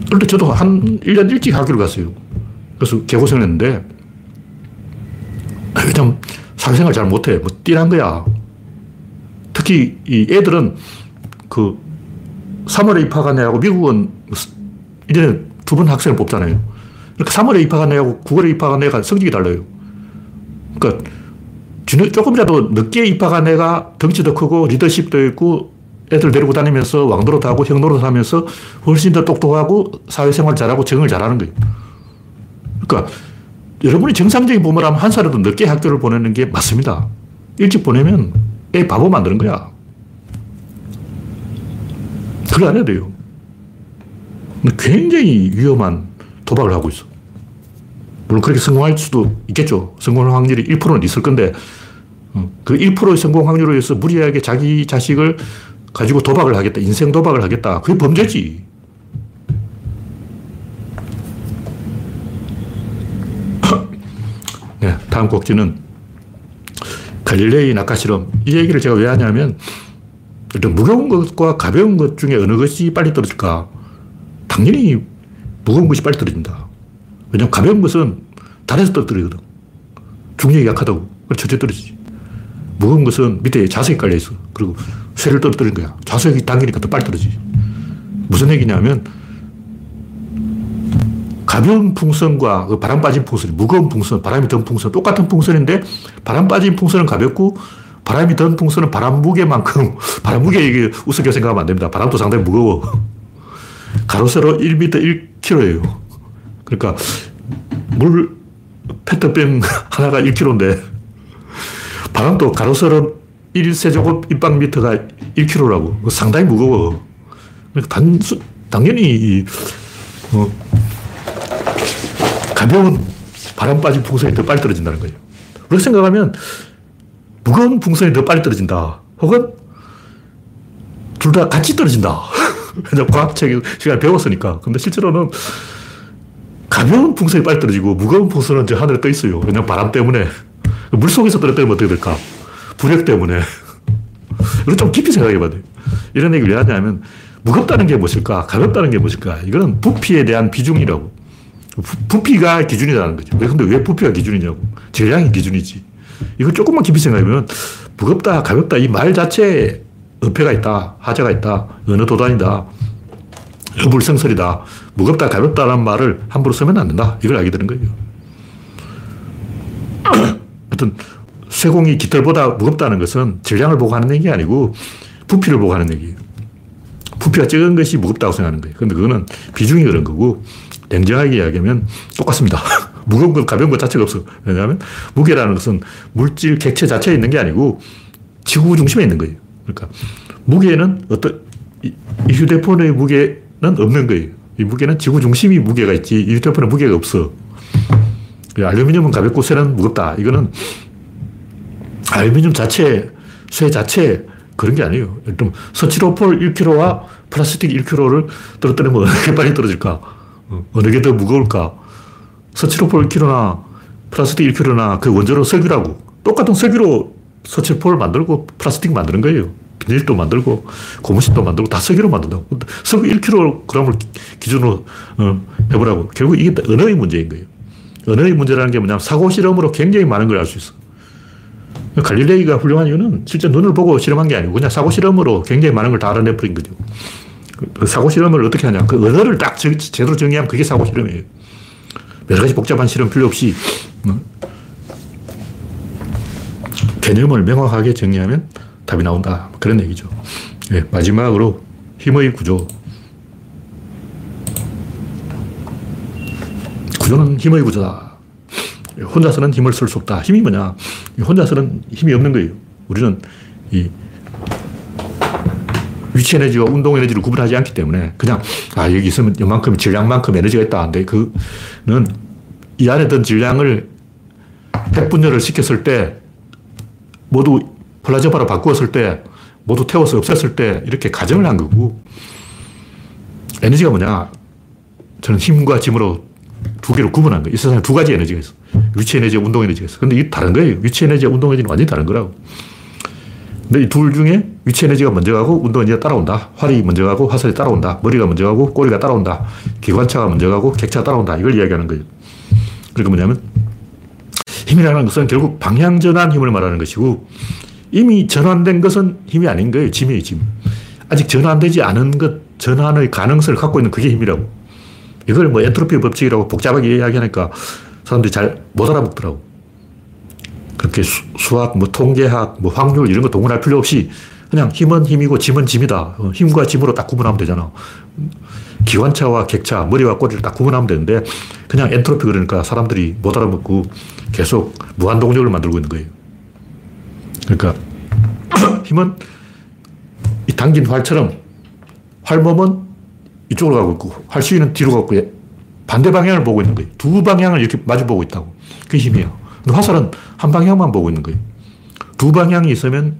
Speaker 1: 그런데 저도 한 1년 일찍 학교를 갔어요. 그래서 개고생을 했는데, 왜냐면 사회생활 잘 못해. 뭐, 띠란 거야. 특히 이 애들은 그 3월에 입학한 애하고 미국은 1년에 두 번 학생을 뽑잖아요. 그러니까 3월에 입학한 애하고 9월에 입학한 애가 성적이 달라요. 그러니까 조금이라도 늦게 입학한 애가 덩치도 크고 리더십도 있고 애들 데리고 다니면서 왕도로 하고 형노릇 하면서 훨씬 더 똑똑하고 사회생활 잘하고 적응을 잘하는 거예요. 그러니까 여러분이 정상적인 부모라면 한 살이라도 늦게 학교를 보내는 게 맞습니다. 일찍 보내면 애 바보 만드는 거야. 그걸 안 해야 돼요. 굉장히 위험한 도박을 하고 있어. 물론 그렇게 성공할 수도 있겠죠. 성공할 확률이 1%는 있을 건데, 어, 그 1%의 성공 확률로 해서 무리하게 자기 자식을 가지고 도박을 하겠다. 인생 도박을 하겠다. 그게 범죄지. 네, 다음 곡지는 갈릴레이 낙하 실험. 이 얘기를 제가 왜 하냐면, 일단 무거운 것과 가벼운 것 중에 어느 것이 빨리 떨어질까? 당연히 무거운 것이 빨리 떨어진다. 왜냐면 가벼운 것은 달에서 떨어뜨리거든. 중력이 약하다고. 절대 떨어지지. 무거운 것은 밑에 자석이 깔려있어. 그리고 쇠를 떨어뜨린 거야. 자석이 당기니까 더 빨리 떨어지지. 무슨 얘기냐면, 가벼운 풍선과 그 바람 빠진 풍선, 무거운 풍선, 바람이 든 풍선, 똑같은 풍선인데, 바람 빠진 풍선은 가볍고, 바람이 든 풍선은 바람 무게만큼, 바람 무게 이게 우습게 생각하면 안 됩니다. 바람도 상당히 무거워. 가로 세로 1m 1kg예요. 그러니까, 물, 페트병 하나가 1kg인데, 바람도 가로 세로 1세제곱 입방미터가 1kg라고. 상당히 무거워. 그러니까 단수, 당연히, 어, 가벼운 바람 빠진 풍선이 더 빨리 떨어진다는 거예요. 그렇게 생각하면 무거운 풍선이 더 빨리 떨어진다. 혹은 둘 다 같이 떨어진다. 과학책 시간에 배웠으니까. 근데 실제로는 가벼운 풍선이 빨리 떨어지고 무거운 풍선은 저 하늘에 떠 있어요. 그냥 바람 때문에. 물 속에서 떨어뜨리면 어떻게 될까? 부력 때문에. 이걸 좀 깊이 생각해 봐야 돼요. 이런 얘기를 왜 하냐면 무겁다는 게 무엇일까? 가볍다는 게 무엇일까? 이거는 부피에 대한 비중이라고. 부, 피가 기준이라는 거죠. 왜, 근데 왜 부피가 기준이냐고. 질량이 기준이지. 이걸 조금만 깊이 생각하면 무겁다, 가볍다, 이 말 자체에 어폐가 있다, 하자가 있다, 어느 도단이다, 어불성설이다, 무겁다, 가볍다라는 말을 함부로 쓰면 안 된다. 이걸 알게 되는 거예요. 하여튼, 쇠공이 깃털보다 무겁다는 것은 질량을 보고 하는 얘기 아니고 부피를 보고 하는 얘기예요. 부피가 적은 것이 무겁다고 생각하는 거예요. 근데 그거는 비중이 그런 거고, 냉정하게 이야기하면 똑같습니다. 무거운 것, 가벼운 것 자체가 없어. 왜냐하면 무게라는 것은 물질 객체 자체에 있는 게 아니고 지구 중심에 있는 거예요. 그러니까 무게는 어떤, 이, 휴대폰의 무게는 없는 거예요. 이 무게는 지구 중심이 무게가 있지, 이 휴대폰은 무게가 없어. 알루미늄은 가볍고 쇠는 무겁다. 이거는 알루미늄 자체, 쇠 자체 그런 게 아니에요. 예를 스치로폴 1kg와 플라스틱 1kg를 떨어뜨리면 어떻게 빨리 떨어질까? 어, 어느 게 더 무거울까? 스치로폴 1kg나 플라스틱 1kg나 그 원조는 석유라고. 똑같은 석유로 스치로폴을 만들고 플라스틱 만드는 거예요. 비닐도 만들고 고무신도 만들고 다 석유로 만든다고. 석유 1kg을 기준으로 어, 해보라고. 결국 이게 언어의 문제인 거예요. 언어의 문제라는 게 뭐냐면 사고 실험으로 굉장히 많은 걸 알 수 있어. 갈릴레이가 훌륭한 이유는 실제 눈을 보고 실험한 게 아니고 그냥 사고 실험으로 굉장히 많은 걸 다 알아내버린 거죠. 그 사고 실험을 어떻게 하냐. 그 언어를 딱 제대로 정의하면 그게 사고 실험이에요. 여러 가지 복잡한 실험 필요 없이 뭐 개념을 명확하게 정의하면 답이 나온다. 그런 얘기죠. 네, 마지막으로 힘의 구조. 구조는 힘의 구조다. 혼자서는 힘을 쓸 수 없다. 힘이 뭐냐? 혼자서는 힘이 없는 거예요. 우리는 이 위치 에너지와 운동 에너지를 구분하지 않기 때문에 그냥 아 여기 있으면 이만큼 질량만큼 에너지가 있다. 근데 그는 이 안에 든 질량을 핵분열을 시켰을 때 모두 플라즈마로 바꾸었을 때 모두 태워서 없앴을 때 이렇게 가정을 한 거고 에너지가 뭐냐 저는 힘과 짐으로 두 개로 구분한 거예요. 이 세상에 두 가지 에너지가 있어. 위치 에너지와 운동 에너지가 있어. 근데 이게 다른 거예요. 위치 에너지와 운동 에너지는 완전히 다른 거라고. 근데 이 둘 중에 위치 에너지가 먼저 가고 운동 에너지가 따라온다. 활이 먼저 가고 화살이 따라온다. 머리가 먼저 가고 꼬리가 따라온다. 기관차가 먼저 가고 객차가 따라온다. 이걸 이야기하는 거예요. 그러니까 뭐냐면 힘이라는 것은 결국 방향 전환 힘을 말하는 것이고 이미 전환된 것은 힘이 아닌 거예요. 짐이에요, 짐. 아직 전환되지 않은 것, 전환의 가능성을 갖고 있는 그게 힘이라고. 이걸 뭐 엔트로피 법칙이라고 복잡하게 이야기하니까 사람들이 잘 못 알아먹더라고. 그렇게 수, 학뭐 통계학, 뭐 확률 이런 거 동원할 필요 없이 그냥 힘은 힘이고 짐은 짐이다. 어, 힘과 짐으로 딱 구분하면 되잖아. 기관차와 객차, 머리와 꼬리를 딱 구분하면 되는데 그냥 엔트로피 그러니까 사람들이 못 알아먹고 계속 무한동력을 만들고 있는 거예요. 그러니까 힘은 이 당긴 활처럼 활몸은 이쪽으로 가고 있고 활수위는 뒤로 가고 반대 방향을 보고 있는 거예요. 두 방향을 이렇게 마주 보고 있다고. 그게 힘이에요. 근데 화살은 한 방향만 보고 있는 거예요. 두 방향이 있으면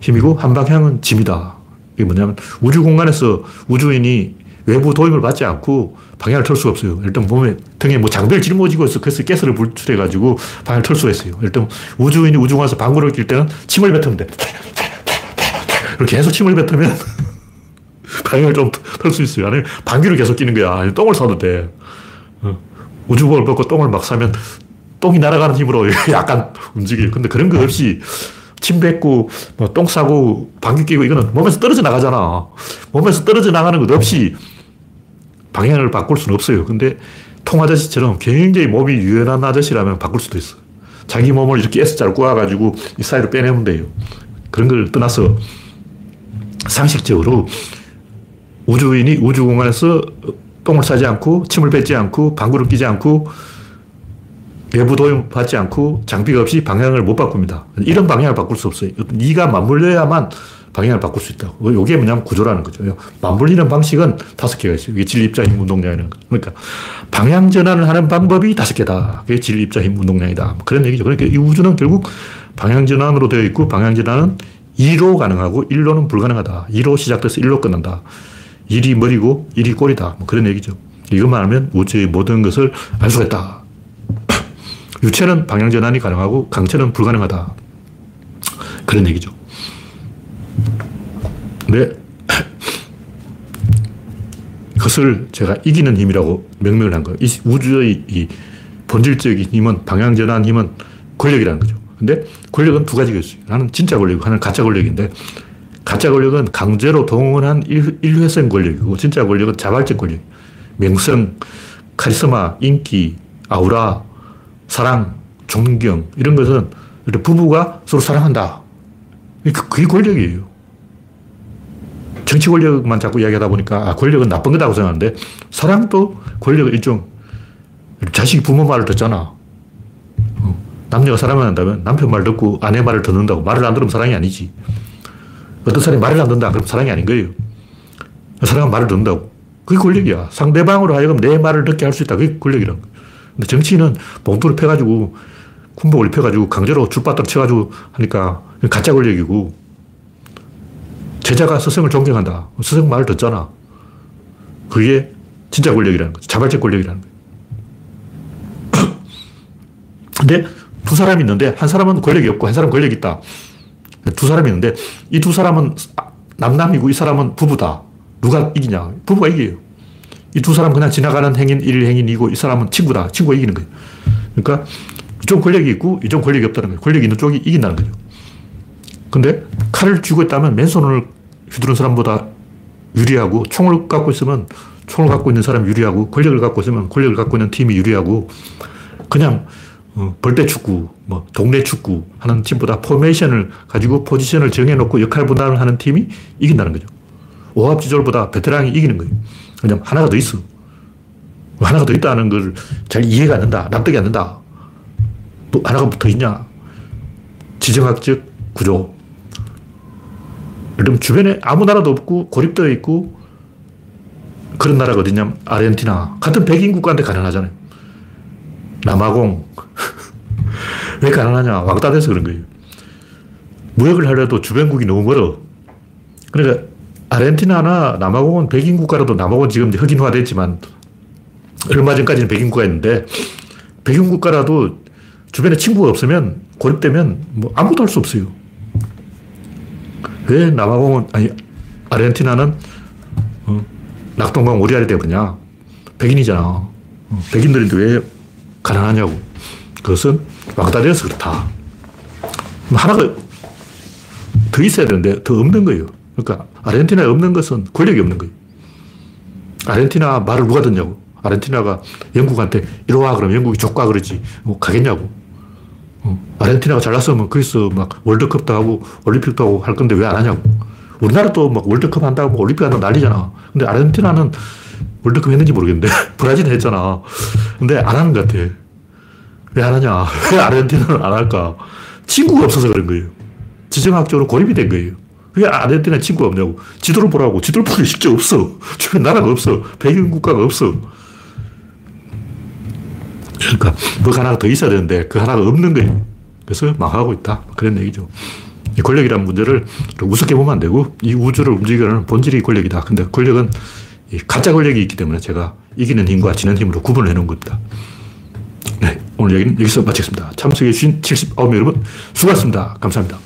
Speaker 1: 힘이고 한 방향은 짐이다. 이게 뭐냐면 우주 공간에서 우주인이 외부 도움을 받지 않고 방향을 틀 수가 없어요. 일단 몸에 등에 뭐 장비를 짊어지고 있어. 그래서 가스를 불출해 가지고 방향을 틀 수가 있어요. 일단 우주인이 우주공간에서 방구를 낄 때는 침을 뱉으면 돼. 이렇게 계속 침을 뱉으면 방향을 좀 틀 수 있어요. 아니면 방귀를 계속 끼는 거야. 똥을 싸도 돼. 어. 우주복을 벗고 똥을 막 싸면 똥이 날아가는 힘으로 약간 움직여요. 근데 그런 거 없이 침 뱉고 뭐 똥 싸고 방귀 끼고 이거는 몸에서 떨어져 나가잖아. 몸에서 떨어져 나가는 것 없이 방향을 바꿀 수는 없어요. 근데 통 아저씨처럼 굉장히 몸이 유연한 아저씨라면 바꿀 수도 있어. 자기 몸을 이렇게 S자로 꼬아가지고 이 사이로 빼내면 돼요. 그런 걸 떠나서 상식적으로 우주인이 우주 공간에서 똥을 싸지 않고 침을 뱉지 않고 방구를 끼지 않고 외부 도움 받지 않고 장비가 없이 방향을 못 바꿉니다. 이런 방향을 바꿀 수 없어요. 네가 맞물려야만 방향을 바꿀 수 있다고. 이게 뭐냐면 구조라는 거죠. 맞물리는 방식은 다섯 개가 있어요. 이게 질, 입자, 힘, 운동량이라는 거. 그러니까 방향 전환을 하는 방법이 다섯 개다. 그게 질, 입자, 힘, 운동량이다. 뭐 그런 얘기죠. 그러니까 이 우주는 결국 방향 전환으로 되어 있고 방향 전환은 2로 가능하고 1로는 불가능하다. 2로 시작돼서 1로 끝난다. 1이 머리고 1이 꼬리다. 뭐 그런 얘기죠. 이것만 하면 우주의 모든 것을 알 수가 있다. 유체는 방향 전환이 가능하고 강체는 불가능하다. 그런 얘기죠. 네. 그것을 제가 이기는 힘이라고 명명을 한 거예요. 이 우주의 이 본질적인 힘은, 방향전환 힘은 권력이라는 거죠. 근데 권력은 두 가지가 있어요. 하나는 진짜 권력, 하나는 가짜 권력인데, 가짜 권력은 강제로 동원한 일 회성 권력이고, 진짜 권력은 자발적 권력. 명성, 카리스마, 인기, 아우라, 사랑, 존경, 이런 것은 부부가 서로 사랑한다. 그게 권력이에요. 정치 권력만 자꾸 이야기하다 보니까 아, 권력은 나쁜 거다고 생각하는데 사랑도 권력의 일종 자식이 부모 말을 듣잖아. 어, 남녀가 사랑을 한다면 남편 말 듣고 아내 말을 듣는다고 말을 안 들으면 사랑이 아니지. 어떤 사람이 말을 안 듣는다 그럼 사랑이 아닌 거예요. 사랑은 말을 듣는다고. 그게 권력이야. 상대방으로 하여금 내 말을 듣게 할 수 있다. 그게 권력이란 거야. 근데 정치는 봉투를 펴가지고 군복을 입혀가지고 강제로 줄바닥 쳐가지고 하니까 가짜 권력이고 제자가 스승을 존경한다. 스승 말을 듣잖아. 그게 진짜 권력이라는 거죠. 자발적 권력이라는 거예요. 근데 두 사람이 있는데 한 사람은 권력이 없고 한 사람은 권력이 있다. 두 사람이 있는데 이 두 사람은 남남이고 이 사람은 부부다. 누가 이기냐? 부부가 이겨요. 이 두 사람은 그냥 지나가는 행인, 일 행인이고 이 사람은 친구다. 친구가 이기는 거예요. 그러니까 이쪽 권력이 있고 이쪽 권력이 없다는 거예요. 권력이 있는 쪽이 이긴다는 거죠. 근데 칼을 쥐고 있다면 맨손을 휘두른 사람보다 유리하고 총을 갖고 있으면 총을 갖고 있는 사람이 유리하고 권력을 갖고 있으면 권력을 갖고 있는 팀이 유리하고 그냥 어, 벌떼 축구, 뭐 동네 축구 하는 팀보다 포메이션을 가지고 포지션을 정해놓고 역할 분담을 하는 팀이 이긴다는 거죠. 오합지졸보다 베테랑이 이기는 거예요. 그냥 하나가 더 있어. 하나가 더 있다는 걸 잘 이해가 안 된다. 납득이 안 된다. 또 하나가 더 있냐? 지정학적 구조. 예를 주변에 아무 나라도 없고 고립되어 있고 그런 나라가 어디냐 아르헨티나. 같은 백인 국가인데 가난하잖아요. 남아공. 왜 가난하냐? 왕따 돼서 그런 거예요. 무역을 하려도 주변국이 너무 멀어. 그러니까 아르헨티나나 남아공은 백인 국가라도 남아공은 지금 흑인화 됐지만 얼마 전까지는 백인 국가였는데 백인 국가라도 주변에 친구가 없으면 고립되면 뭐 아무것도 할 수 없어요. 왜 남아공은, 아니, 아르헨티나는 어, 낙동강 오리알이 되버냐 백인이잖아. 어, 백인들인데 왜 가난하냐고. 그것은 왕따되어서 그렇다. 하나가 더 있어야 되는데 더 없는 거예요. 그러니까 아르헨티나에 없는 것은 권력이 없는 거예요. 아르헨티나 말을 누가 듣냐고. 아르헨티나가 영국한테 이리 와 그러면 영국이 족가 그러지. 뭐 가겠냐고. 어. 아르헨티나가 잘났으면 거기서 막 월드컵도 하고 올림픽도 하고 할 건데 왜 안 하냐고. 우리나라도 막 월드컵 한다고 올림픽 한다고 난리잖아. 근데 아르헨티나는 월드컵 했는지 모르겠는데 브라질은 했잖아. 근데 안 하는 것 같아. 왜 안 하냐? 왜 아르헨티나는 안 할까? 친구가 없어서 그런 거예요. 지정학적으로 고립이 된 거예요. 왜 아르헨티나 친구가 없냐고. 지도를 보라고. 지도를 보기 실제 없어. 주변 나라가 없어. 백인 국가가 없어. 그러니까 뭐가 하나가 더 있어야 되는데 그 하나가 없는 거예요. 그래서 망하고 있다. 그런 얘기죠. 권력이라는 문제를 우습게 보면 안 되고 이 우주를 움직이는 본질이 권력이다. 근데 권력은 가짜 권력이 있기 때문에 제가 이기는 힘과 지는 힘으로 구분을 해놓은 겁니다. 네, 오늘 얘기는 여기서 마치겠습니다. 참석해주신 79명 여러분 수고하셨습니다. 감사합니다.